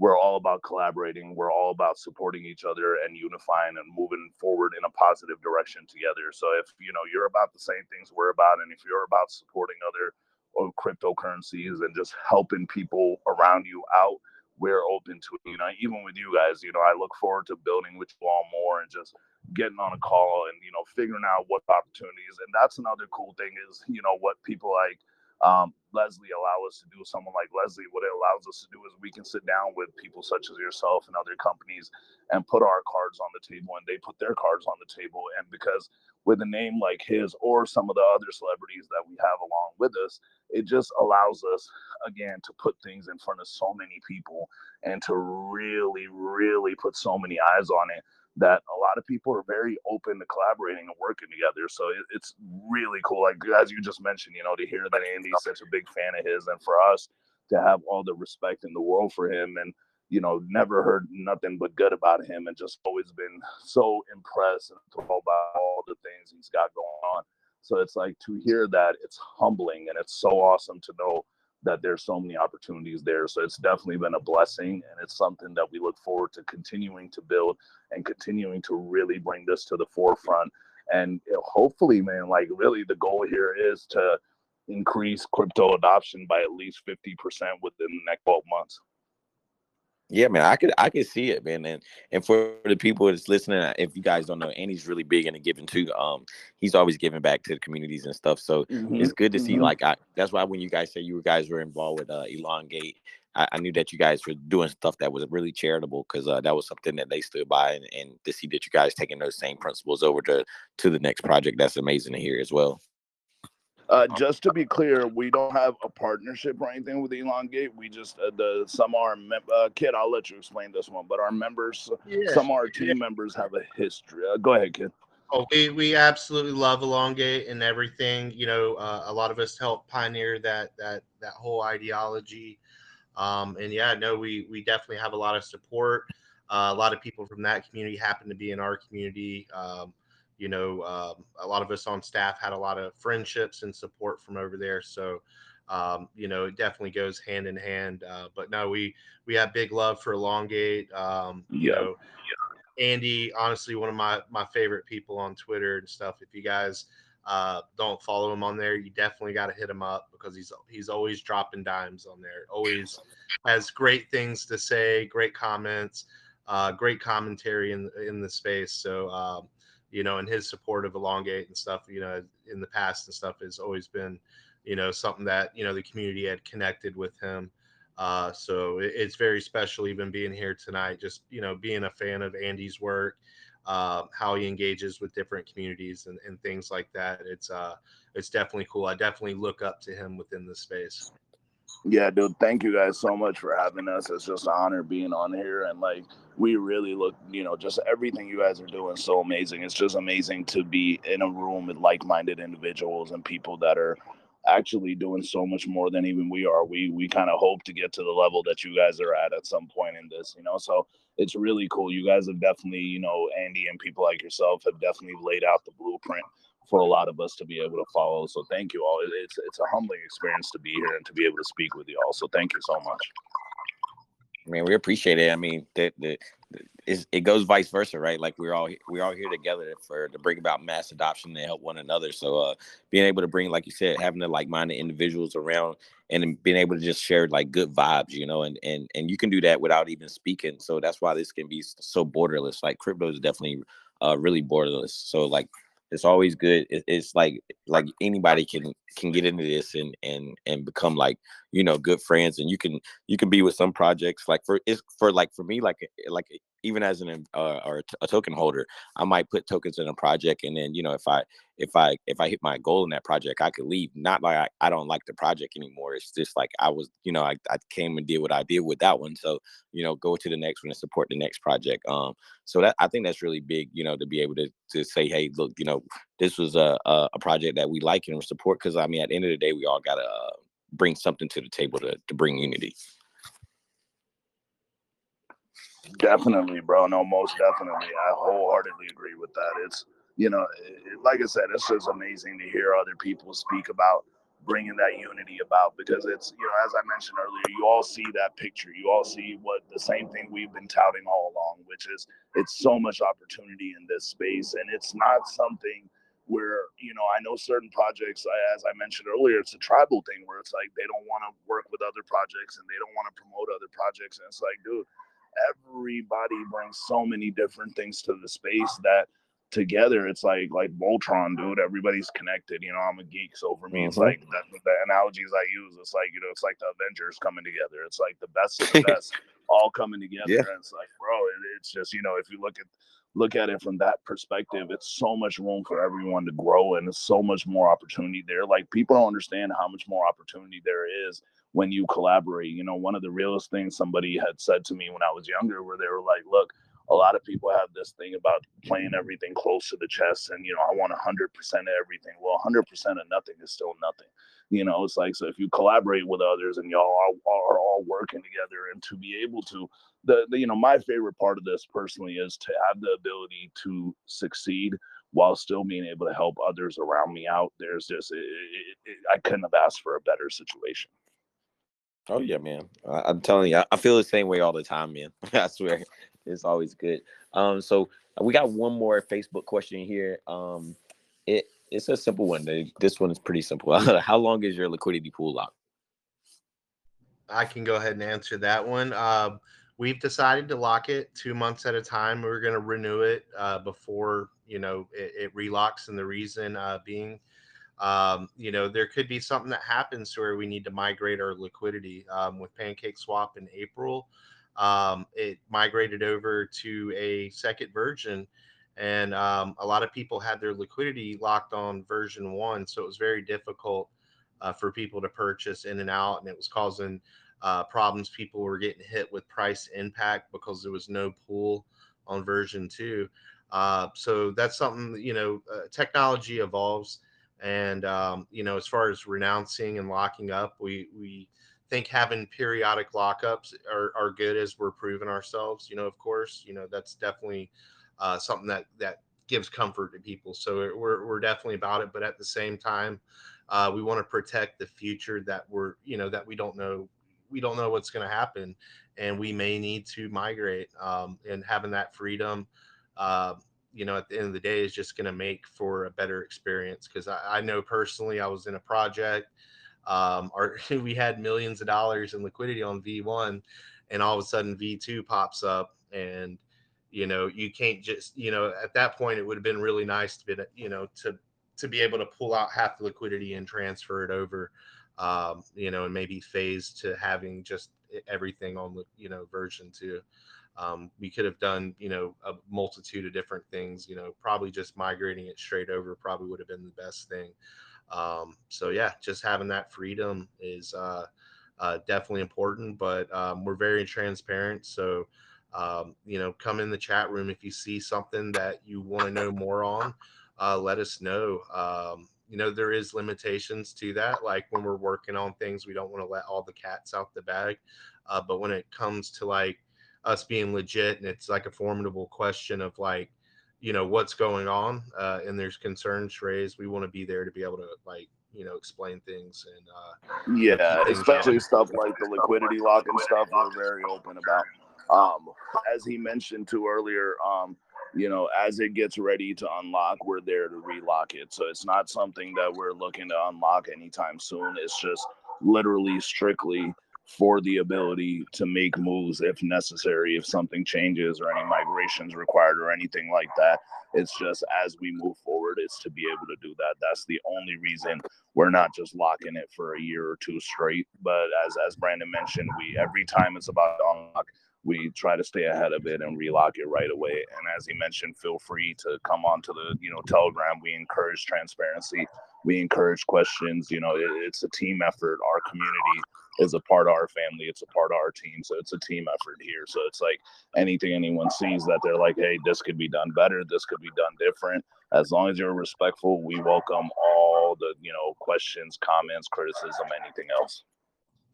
We're all about collaborating. We're all about supporting each other and unifying and moving forward in a positive direction together. So if you know you're about the same things we're about, and if you're about supporting other of cryptocurrencies and just helping people around you out, we're open to it. You know, even with you guys, you know, I look forward to building with you all more and just getting on a call and, you know, figuring out what opportunities. And that's another cool thing is, you know, what people like um, Leslie allow us to do. Someone like Leslie, what it allows us to do is we can sit down with people such as yourself and other companies and put our cards on the table and they put their cards on the table. And because with a name like his or some of the other celebrities that we have along with us, it just allows us again to put things in front of so many people and to really, really put so many eyes on it that a lot of people are very open to collaborating and working together. So it, it's really cool. Like as you just mentioned, you know, to hear that Andy's such a big fan of his, and for us to have all the respect in the world for him, and you know, never heard nothing but good about him, and just always been so impressed and told about all the things he's got going on. So it's like to hear that, it's humbling, and it's so awesome to know that there's so many opportunities there. So it's definitely been a blessing, and it's something that we look forward to continuing to build and continuing to really bring this to the forefront. And hopefully, man, like really, the goal here is to increase crypto adoption by at least 50% within the next 12 months. Yeah, man, I could I could see it, man, and and for the people that's listening, uh, if you guys don't know, Andy's really big into giving too. Um, he's always giving back to the communities and stuff. So mm-hmm. it's good to see. Mm-hmm. Like, I that's why when you guys say you guys were involved with uh, Elongate, I, I, knew that you guys were doing stuff that was really charitable because uh, that was something that they stood by, and, and to see that you guys taking those same principles over to to the next project, that's amazing to hear as well. Uh, just to be clear, we don't have a partnership or anything with Elongate. We just uh, the some our mem- uh, kid. I'll let you explain this one, but our members, yeah. some of our team yeah. members have a history. Uh, go ahead, kid. Oh, we, we absolutely love Elongate and everything. You know, uh, a lot of us helped pioneer that that that whole ideology. Um, and yeah, no, we we definitely have a lot of support. Uh, a lot of people from that community happen to be in our community. Um, you know, um, a lot of us on staff had a lot of friendships and support from over there. So, um, you know, it definitely goes hand in hand. Uh, but no, we we have big love for Elongate. Um, you Yeah. know, Andy, honestly, one of my my favorite people on Twitter and stuff. If you guys uh, don't follow him on there, you definitely got to hit him up because he's he's always dropping dimes on there. Always has great things to say, great comments, uh, great commentary in in the space. So. Um, you know, and his support of Elongate and stuff, you know, in the past and stuff has always been, you know, something that, you know, the community had connected with him. Uh, so it, it's very special even being here tonight, just, you know, being a fan of Andy's work, uh, how he engages with different communities and, and things like that. It's, uh, it's definitely cool. I definitely look up to him within the space. Yeah, dude, thank you guys so much for having us. It's just an honor being on here. And like, we really look, you know, just everything you guys are doing so amazing. It's just amazing to be in a room with like minded individuals and people that are actually doing so much more than even we are. We, we kind of hope to get to the level that you guys are at at some point in this, you know? So it's really cool. You guys have definitely, you know, Andy and people like yourself have definitely laid out the blueprint for a lot of us to be able to follow. So thank you all. It's it's a humbling experience to be here and to be able to speak with you all. So thank you so much. I mean, we appreciate it. I mean, that the, the it goes vice versa, right? Like we're all we're all here together for to bring about mass adoption and help one another. So, uh, being able to bring, like you said, having the like-minded individuals around and being able to just share like good vibes, you know, and and and you can do that without even speaking. So that's why this can be so borderless. Like crypto is definitely uh really borderless. So like it's always good. It, it's like like anybody can can get into this and and and become like you know good friends and you can you can be with some projects like for it's for like for me like like even as an uh, or a token holder i might put tokens in a project and then you know if i if i if i hit my goal in that project i could leave. Not like i, I don't like the project anymore. It's just like i was you know I, I came and did what i did with that one. So you know go to the next one and support the next project. Um so that i think that's really big you know to be able to to say hey look you know this was a a, a project that we like and support because i mean at the end of the day we all gotta uh, bring something to the table to, to bring unity Definitely, bro. No, most definitely. I wholeheartedly agree with that. It's you know, it, like I said, it's just amazing to hear other people speak about bringing that unity about because it's you know, as I mentioned earlier, you all see that picture. You all see what the same thing we've been touting all along, which is it's so much opportunity in this space, and it's not something where you know I know certain projects, as I mentioned earlier, it's a tribal thing where it's like they don't want to work with other projects and they don't want to promote other projects, and it's like, dude, everybody brings so many different things to the space that together it's like like Voltron, dude. Everybody's connected. You know, I'm a geek, so for me, it's Mhm. like the, the analogies I use. It's like you know, it's like the Avengers coming together. It's like the best of the *laughs* best all coming together. Yeah. And it's like, bro, it, it's just you know, if you look at look at it from that perspective, it's so much room for everyone to grow, and it's so much more opportunity there. Like people don't understand how much more opportunity there is when you collaborate. You know, one of the realest things somebody had said to me when I was younger, where they were like, look a lot of people have this thing about playing everything close to the chest and you know i want 100% of everything well 100% of nothing is still nothing you know it's like so if you collaborate with others and y'all are, are all working together and to be able to the, the you know my favorite part of this personally is to have the ability to succeed while still being able to help others around me out there's just it, it, it, i couldn't have asked for a better situation Oh yeah, man. I, I'm telling you, I, I feel the same way all the time, man. *laughs* I swear, it's always good. Um, so uh, we got one more Facebook question here. Um, it it's a simple one. This one is pretty simple. *laughs* How long is your liquidity pool locked? I can go ahead and answer that one. Um, we've decided to lock it two months at a time. We're going to renew it uh, before you know it, it relocks, and the reason uh, being, um, you know, there could be something that happens where we need to migrate our liquidity. Um, with Pancake Swap in April, um, it migrated over to a second version. And um, a lot of people had their liquidity locked on version one, so it was very difficult uh, for people to purchase in and out, and it was causing uh, problems. People were getting hit with price impact because there was no pool on version two. Uh, so that's something you know, uh, technology evolves, and um, you know, as far as renouncing and locking up, we we think having periodic lockups are, are good as we're proving ourselves. You know, of course, you know that's definitely uh, something that that gives comfort to people. So we're we're definitely about it, but at the same time, uh, we want to protect the future that we're you know that we don't know we don't know what's going to happen, and we may need to migrate. Um, and having that freedom, uh, you know, at the end of the day, is just going to make for a better experience. Because I, I know personally, I was in a project. Um, our, *laughs* we had millions of dollars in liquidity on V1, and all of a sudden V2 pops up, and you know you can't just you know at that point it would have been really nice to be you know to to be able to pull out half the liquidity and transfer it over um, you know and maybe phase to having just everything on the you know version two um, we could have done you know a multitude of different things you know probably just migrating it straight over probably would have been the best thing um, so yeah just having that freedom is uh, uh, definitely important but um, we're very transparent so um, you know, come in the chat room if you see something that you want to know more on. Uh, let us know. Um, you know, there is limitations to that. Like when we're working on things, we don't want to let all the cats out the bag. Uh, but when it comes to like us being legit and it's like a formidable question of like, you know, what's going on uh, and there's concerns raised, we want to be there to be able to like, you know, explain things and uh, yeah, especially stuff like the liquidity lock and stuff. We're very open about. Um, as he mentioned too earlier, um, you know, as it gets ready to unlock, we're there to relock it. So it's not something that we're looking to unlock anytime soon. It's just literally strictly for the ability to make moves if necessary, if something changes or any migrations required or anything like that. It's just as we move forward, it's to be able to do that. That's the only reason we're not just locking it for a year or two straight. But as as Brandon mentioned, we every time it's about unlock, we try to stay ahead of it and relock it right away. And as he mentioned, feel free to come on to the you know Telegram. We encourage transparency. We encourage questions. You know, it, it's a team effort. Our community is a part of our family. It's a part of our team. So it's a team effort here. So it's like anything anyone sees that they're like, hey, this could be done better. This could be done different. As long as you're respectful, we welcome all the you know questions, comments, criticism, anything else.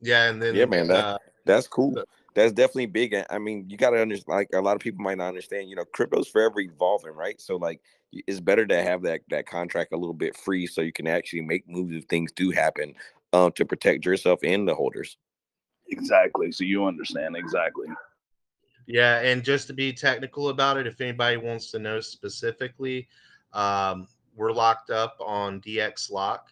Yeah, and then yeah, man, that, uh, that's cool that's definitely big. I mean, you got to understand. Like a lot of people might not understand. You know, crypto's forever evolving, right? So like, it's better to have that that contract a little bit free, so you can actually make moves if things do happen, um, to protect yourself and the holders. Exactly. So you understand exactly. Yeah, and just to be technical about it, if anybody wants to know specifically, um, we're locked up on DX Lock.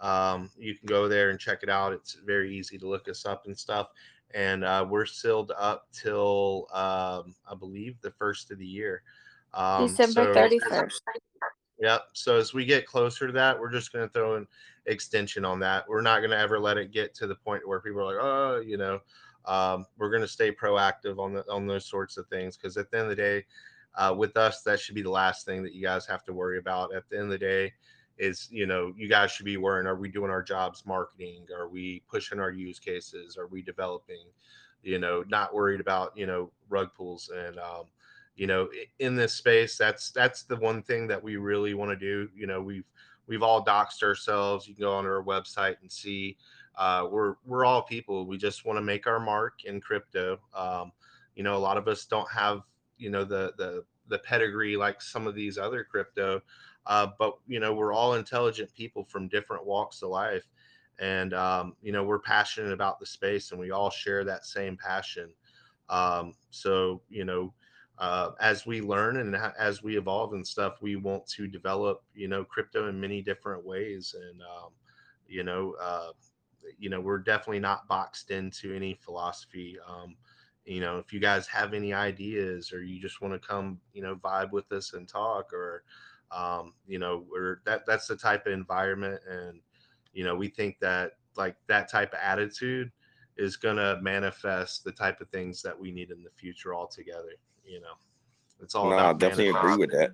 Um, you can go there and check it out. It's very easy to look us up and stuff and uh, we're sealed up till um, I believe the first of the year. Um, December thirty first. Yep. So as we get closer to that, we're just going to throw an extension on that. We're not going to ever let it get to the point where people are like, oh, you know, um, we're going to stay proactive on the on those sorts of things because at the end of the day, uh, with us, that should be the last thing that you guys have to worry about. At the end of the day, is you know you guys should be worrying are we doing our jobs marketing are we pushing our use cases are we developing you know not worried about you know rug pulls and um, you know in this space that's that's the one thing that we really want to do you know we've we've all doxed ourselves you can go on our website and see uh, we're we're all people we just want to make our mark in crypto um, you know a lot of us don't have you know the the the pedigree like some of these other crypto uh, but you know, we're all intelligent people from different walks of life, and um, you know, we're passionate about the space, and we all share that same passion. Um, so you know, uh, as we learn and as we evolve and stuff, we want to develop you know crypto in many different ways, and um, you know, uh, you know, we're definitely not boxed into any philosophy. Um, you know if you guys have any ideas or you just want to come you know vibe with us and talk or um, you know, we're that that's the type of environment, and you know, we think that like that type of attitude is going to manifest the type of things that we need in the future altogether. You know, it's all. No, I definitely agree with that.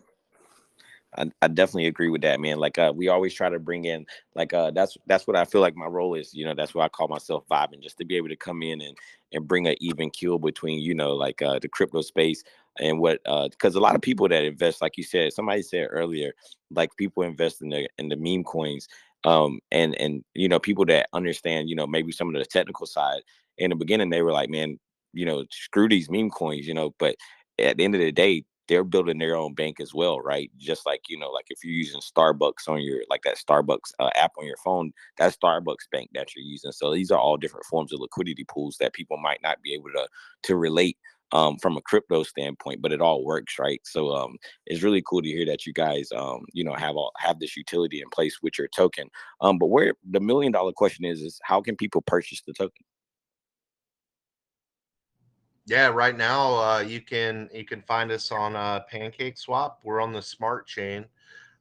I, I definitely agree with that, man. Like uh, we always try to bring in, like uh, that's that's what I feel like my role is. You know, that's why I call myself vibing, just to be able to come in and and bring an even keel between, you know, like uh, the crypto space and what because uh, a lot of people that invest, like you said, somebody said earlier, like people invest in the in the meme coins, um, and and you know people that understand, you know, maybe some of the technical side. In the beginning, they were like, man, you know, screw these meme coins, you know, but at the end of the day, they're building their own bank as well, right? Just like you know, like if you're using Starbucks on your like that Starbucks uh, app on your phone, that Starbucks bank that you're using. So these are all different forms of liquidity pools that people might not be able to to relate um, from a crypto standpoint, but it all works, right? So um, it's really cool to hear that you guys, um, you know, have all have this utility in place with your token. Um, but where the million dollar question is, is how can people purchase the token? Yeah, right now uh, you can you can find us on uh, Pancake Swap. We're on the Smart Chain.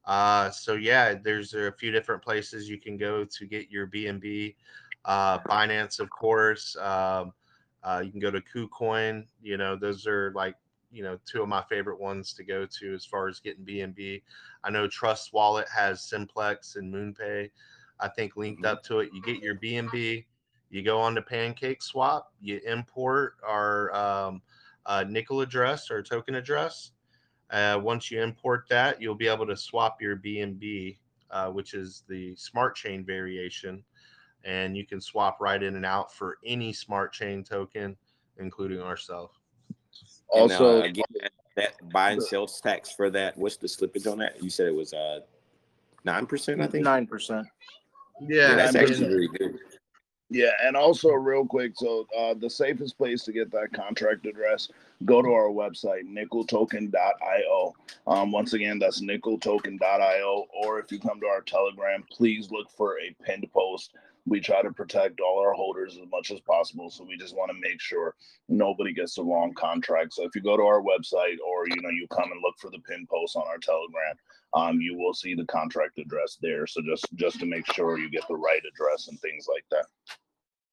Uh, so yeah, there's a few different places you can go to get your BNB. Uh, Binance, of course. Um, uh, you can go to KuCoin. You know, those are like you know two of my favorite ones to go to as far as getting BNB. I know Trust Wallet has Simplex and MoonPay. I think linked mm-hmm. up to it. You get your BNB you go on to Pancake Swap, you import our um, uh, nickel address or token address. Uh, once you import that, you'll be able to swap your BNB, uh, which is the smart chain variation, and you can swap right in and out for any smart chain token, including ourselves. Also, and, uh, again, that buy and sell tax for that. What's the slippage on that? You said it was uh nine percent, I think. Nine percent. Yeah, yeah, that's actually really good. Yeah, and also real quick, so uh, the safest place to get that contract address, go to our website, nickeltoken.io. Um, once again, that's nickeltoken.io. Or if you come to our Telegram, please look for a pinned post. We try to protect all our holders as much as possible, so we just want to make sure nobody gets the wrong contract. So if you go to our website, or you know, you come and look for the pin post on our Telegram, um, you will see the contract address there. So just just to make sure you get the right address and things like that.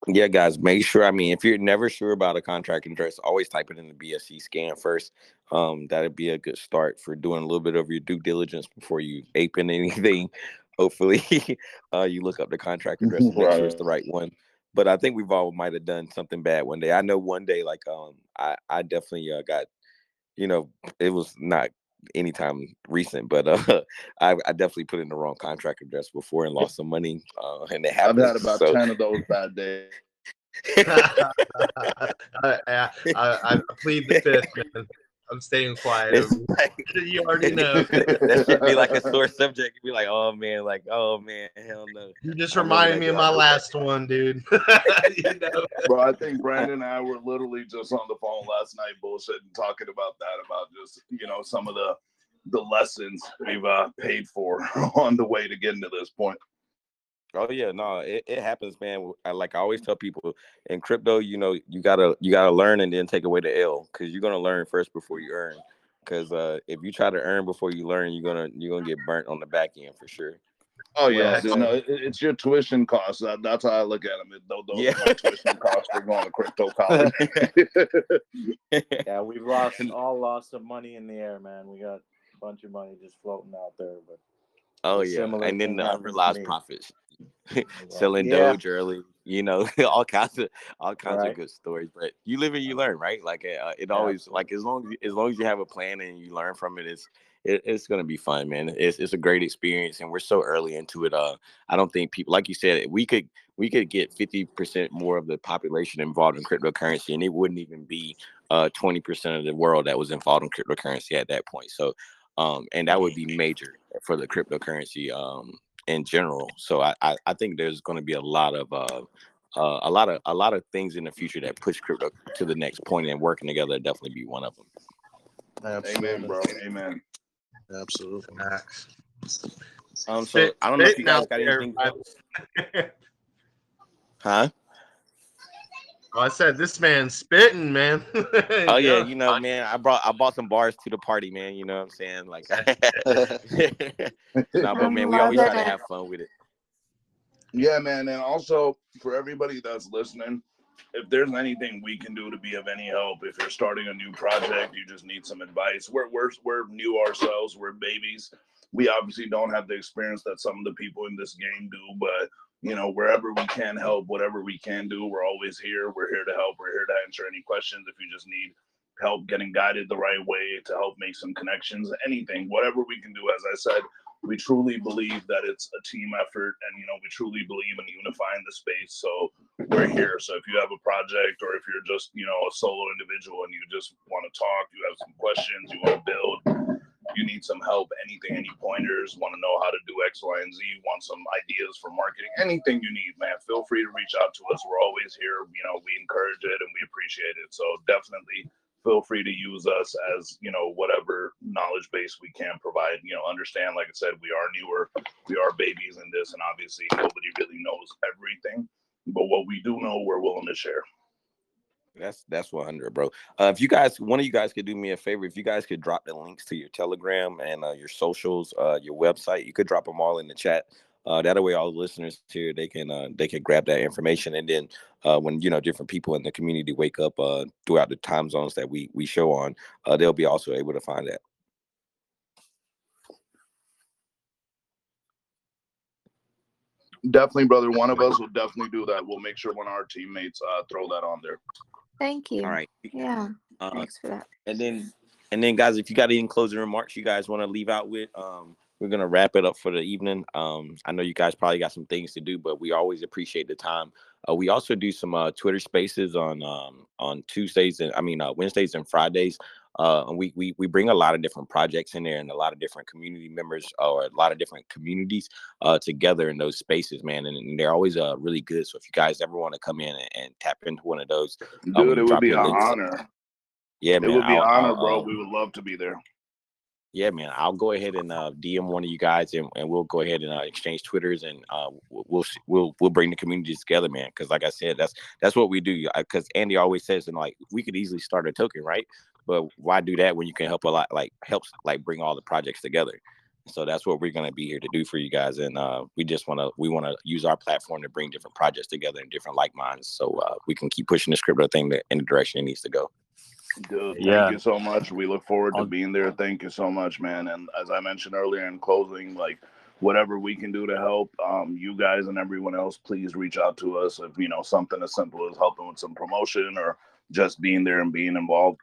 Yeah, guys, make sure. I mean, if you're never sure about a contract address, always type it in the BSC scan first. Um, that'd be a good start for doing a little bit of your due diligence before you ape aping *laughs* anything. Hopefully, *laughs* uh, you look up the contract *laughs* address and make sure it's the right one. But I think we've all might have done something bad one day. I know one day, like um, I I definitely uh, got, you know, it was not anytime recent, but uh, *laughs* I, I, definitely put in the wrong contract address before and lost some money. Uh, and it happened. I've had about so. ten of those bad days. I, I, I, plead the fifth, man. I'm staying quiet. *laughs* Like, *laughs* you already know. *laughs* that should be like a sore subject. You'd be like, oh man, like, oh man, hell no. You just reminded me of my last one, dude. you know? Bro, I think Brandon and I were literally just on the phone last night bullshitting, talking about that, about just, you know, some of the the lessons we've uh, paid for on the way to getting to this point. Oh yeah, no, it, it happens, man. I, like I always tell people in crypto, you know, you gotta you gotta learn and then take away the L because you're gonna learn first before you earn. Because uh, if you try to earn before you learn, you're gonna you're gonna get burnt on the back end for sure. Oh yeah, so, no, it, it's your tuition costs. That, that's how I look at them. *laughs* Those, those yeah. tuition costs for going to crypto college. *laughs* yeah, we've lost all lost some money in the air, man. We got a bunch of money just floating out there, but. Oh yeah, and then the unrealized profits. *laughs* selling yeah. Doge early, you know, *laughs* all kinds of all kinds right. of good stories. But you live and you learn, right? Like uh, it always, like as long as as long as you have a plan and you learn from it, it's it, it's gonna be fun, man. It's it's a great experience, and we're so early into it. Uh, I don't think people, like you said, we could we could get fifty percent more of the population involved in cryptocurrency, and it wouldn't even be uh twenty percent of the world that was involved in cryptocurrency at that point. So, um, and that would be major for the cryptocurrency um in general. So I, I, I think there's going to be a lot of uh, uh, a lot of a lot of things in the future that push crypto to the next point, and working together definitely be one of them. Absolutely. Amen, bro. Amen. Absolutely. Max. Um, so I don't know if you guys got anything else. *laughs* huh? Oh, I said this man's spitting, man. *laughs* oh yeah, you know, man. I brought I bought some bars to the party, man. You know what I'm saying? Like, *laughs* no, but man, we always try to have fun with it. Yeah, man, and also for everybody that's listening, if there's anything we can do to be of any help, if you're starting a new project, you just need some advice. We're we're we're new ourselves. We're babies. We obviously don't have the experience that some of the people in this game do, but you know, wherever we can help, whatever we can do, we're always here. We're here to help. We're here to answer any questions. If you just need help getting guided the right way to help make some connections, anything, whatever we can do. As I said, we truly believe that it's a team effort and, you know, we truly believe in unifying the space. So we're here. So if you have a project or if you're just, you know, a solo individual and you just want to talk, you have some questions, you want to build, you need some help, anything, any pointers, want to know how to do X, Y, and Z, want some ideas for marketing, anything you need, man, feel free to reach out to us. We're always here. You know, we encourage it and we appreciate it. So definitely feel free to use us as you know whatever knowledge base we can provide you know understand like i said we are newer we are babies in this and obviously nobody really knows everything but what we do know we're willing to share that's that's 100 bro. Uh, if you guys one of you guys could do me a favor if you guys could drop the links to your telegram and uh, your socials uh, your website you could drop them all in the chat. Uh, that way all the listeners here they can uh, they can grab that information. And then uh, when you know different people in the community wake up uh, throughout the time zones that we we show on uh, they'll be also able to find that. Definitely brother. One of us will definitely do that. We'll make sure one of our teammates uh, throw that on there Thank you. all right Yeah, uh, thanks for that. and then and then guys if you got any closing remarks you guys want to leave out with um we're gonna wrap it up for the evening um i know you guys probably got some things to do but we always appreciate the time uh, we also do some uh, twitter spaces on um on tuesdays and i mean uh, wednesdays and fridays uh, and we, we we bring a lot of different projects in there and a lot of different community members or a lot of different communities uh, together in those spaces, man. And, and they're always uh, really good. So if you guys ever want to come in and, and, tap into one of those, dude um, it would be an links. honor Yeah, it man. would be an I'll- honor I'll, bro uh, we would love to be there yeah, man. I'll go ahead and uh, DM one of you guys, and, and we'll go ahead and uh, exchange twitters, and uh, we'll we'll we'll we'll bring the communities together, man. Because like I said, that's that's what we do. Because Andy always says, and like we could easily start a token, right? But why do that when you can help a lot, like helps like bring all the projects together. So that's what we're gonna be here to do for you guys, and uh, we just wanna we wanna use our platform to bring different projects together and different like minds, so uh, we can keep pushing the crypto thing to- in the direction it needs to go. Dude, Yeah. thank you so much. We look forward to being there. Thank you so much, man. And as I mentioned earlier in closing, like whatever we can do to help um, you guys and everyone else, please reach out to us. If you know something as simple as helping with some promotion or just being there and being involved,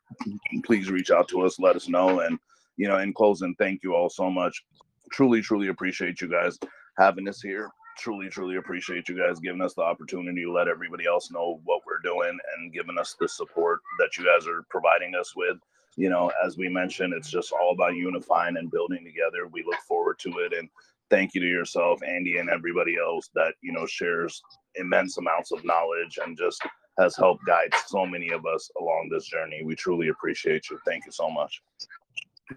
please reach out to us. Let us know. And you know, in closing, thank you all so much. Truly, truly appreciate you guys having us here. Truly, truly appreciate you guys giving us the opportunity to let everybody else know what we're doing and giving us the support that you guys are providing us with. You know, as we mentioned, it's just all about unifying and building together. We look forward to it. And thank you to yourself, Andy, and everybody else that, you know, shares immense amounts of knowledge and just has helped guide so many of us along this journey. We truly appreciate you. Thank you so much.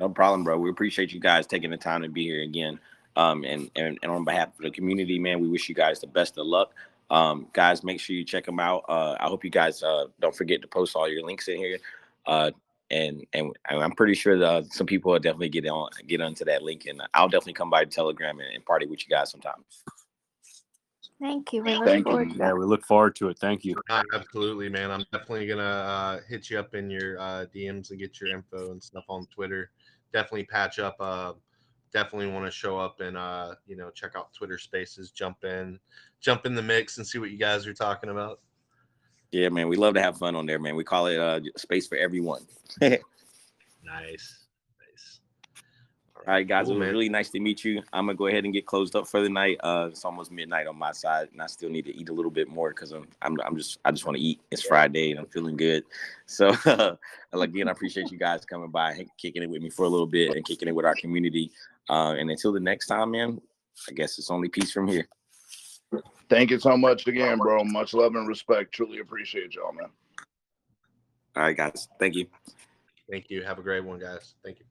No problem, bro. We appreciate you guys taking the time to be here again. Um, and, and, and on behalf of the community, man, we wish you guys the best of luck. Um, guys, make sure you check them out. Uh, I hope you guys uh, don't forget to post all your links in here. Uh, and and I'm pretty sure that some people will definitely get on get onto that link, and I'll definitely come by Telegram and, and party with you guys sometime. Thank you. We look Thank you. forward to Yeah, that. we look forward to it. Thank you. Uh, absolutely, man. I'm definitely gonna uh, hit you up in your uh, DMs and get your info and stuff on Twitter. Definitely patch up. Uh, definitely want to show up and uh, you know check out Twitter Spaces. Jump in, jump in the mix and see what you guys are talking about. Yeah, man, we love to have fun on there, man. We call it uh, space for everyone. *laughs* Nice, nice. All right, guys, Cool, it was man. really nice to meet you. I'm gonna go ahead and get closed up for the night. Uh, it's almost midnight on my side, and I still need to eat a little bit more because I'm, I'm, I'm just, I just want to eat. It's Friday, and I'm feeling good. *laughs* So, *laughs* again, I appreciate you guys coming by, and kicking it with me for a little bit, and kicking it with our community. Uh, and until the next time, man, I guess it's only peace from here. Thank you so much again, bro. Much love and respect. Truly appreciate y'all, man. All right, guys, thank you. Thank you. Have a great one, guys. Thank you.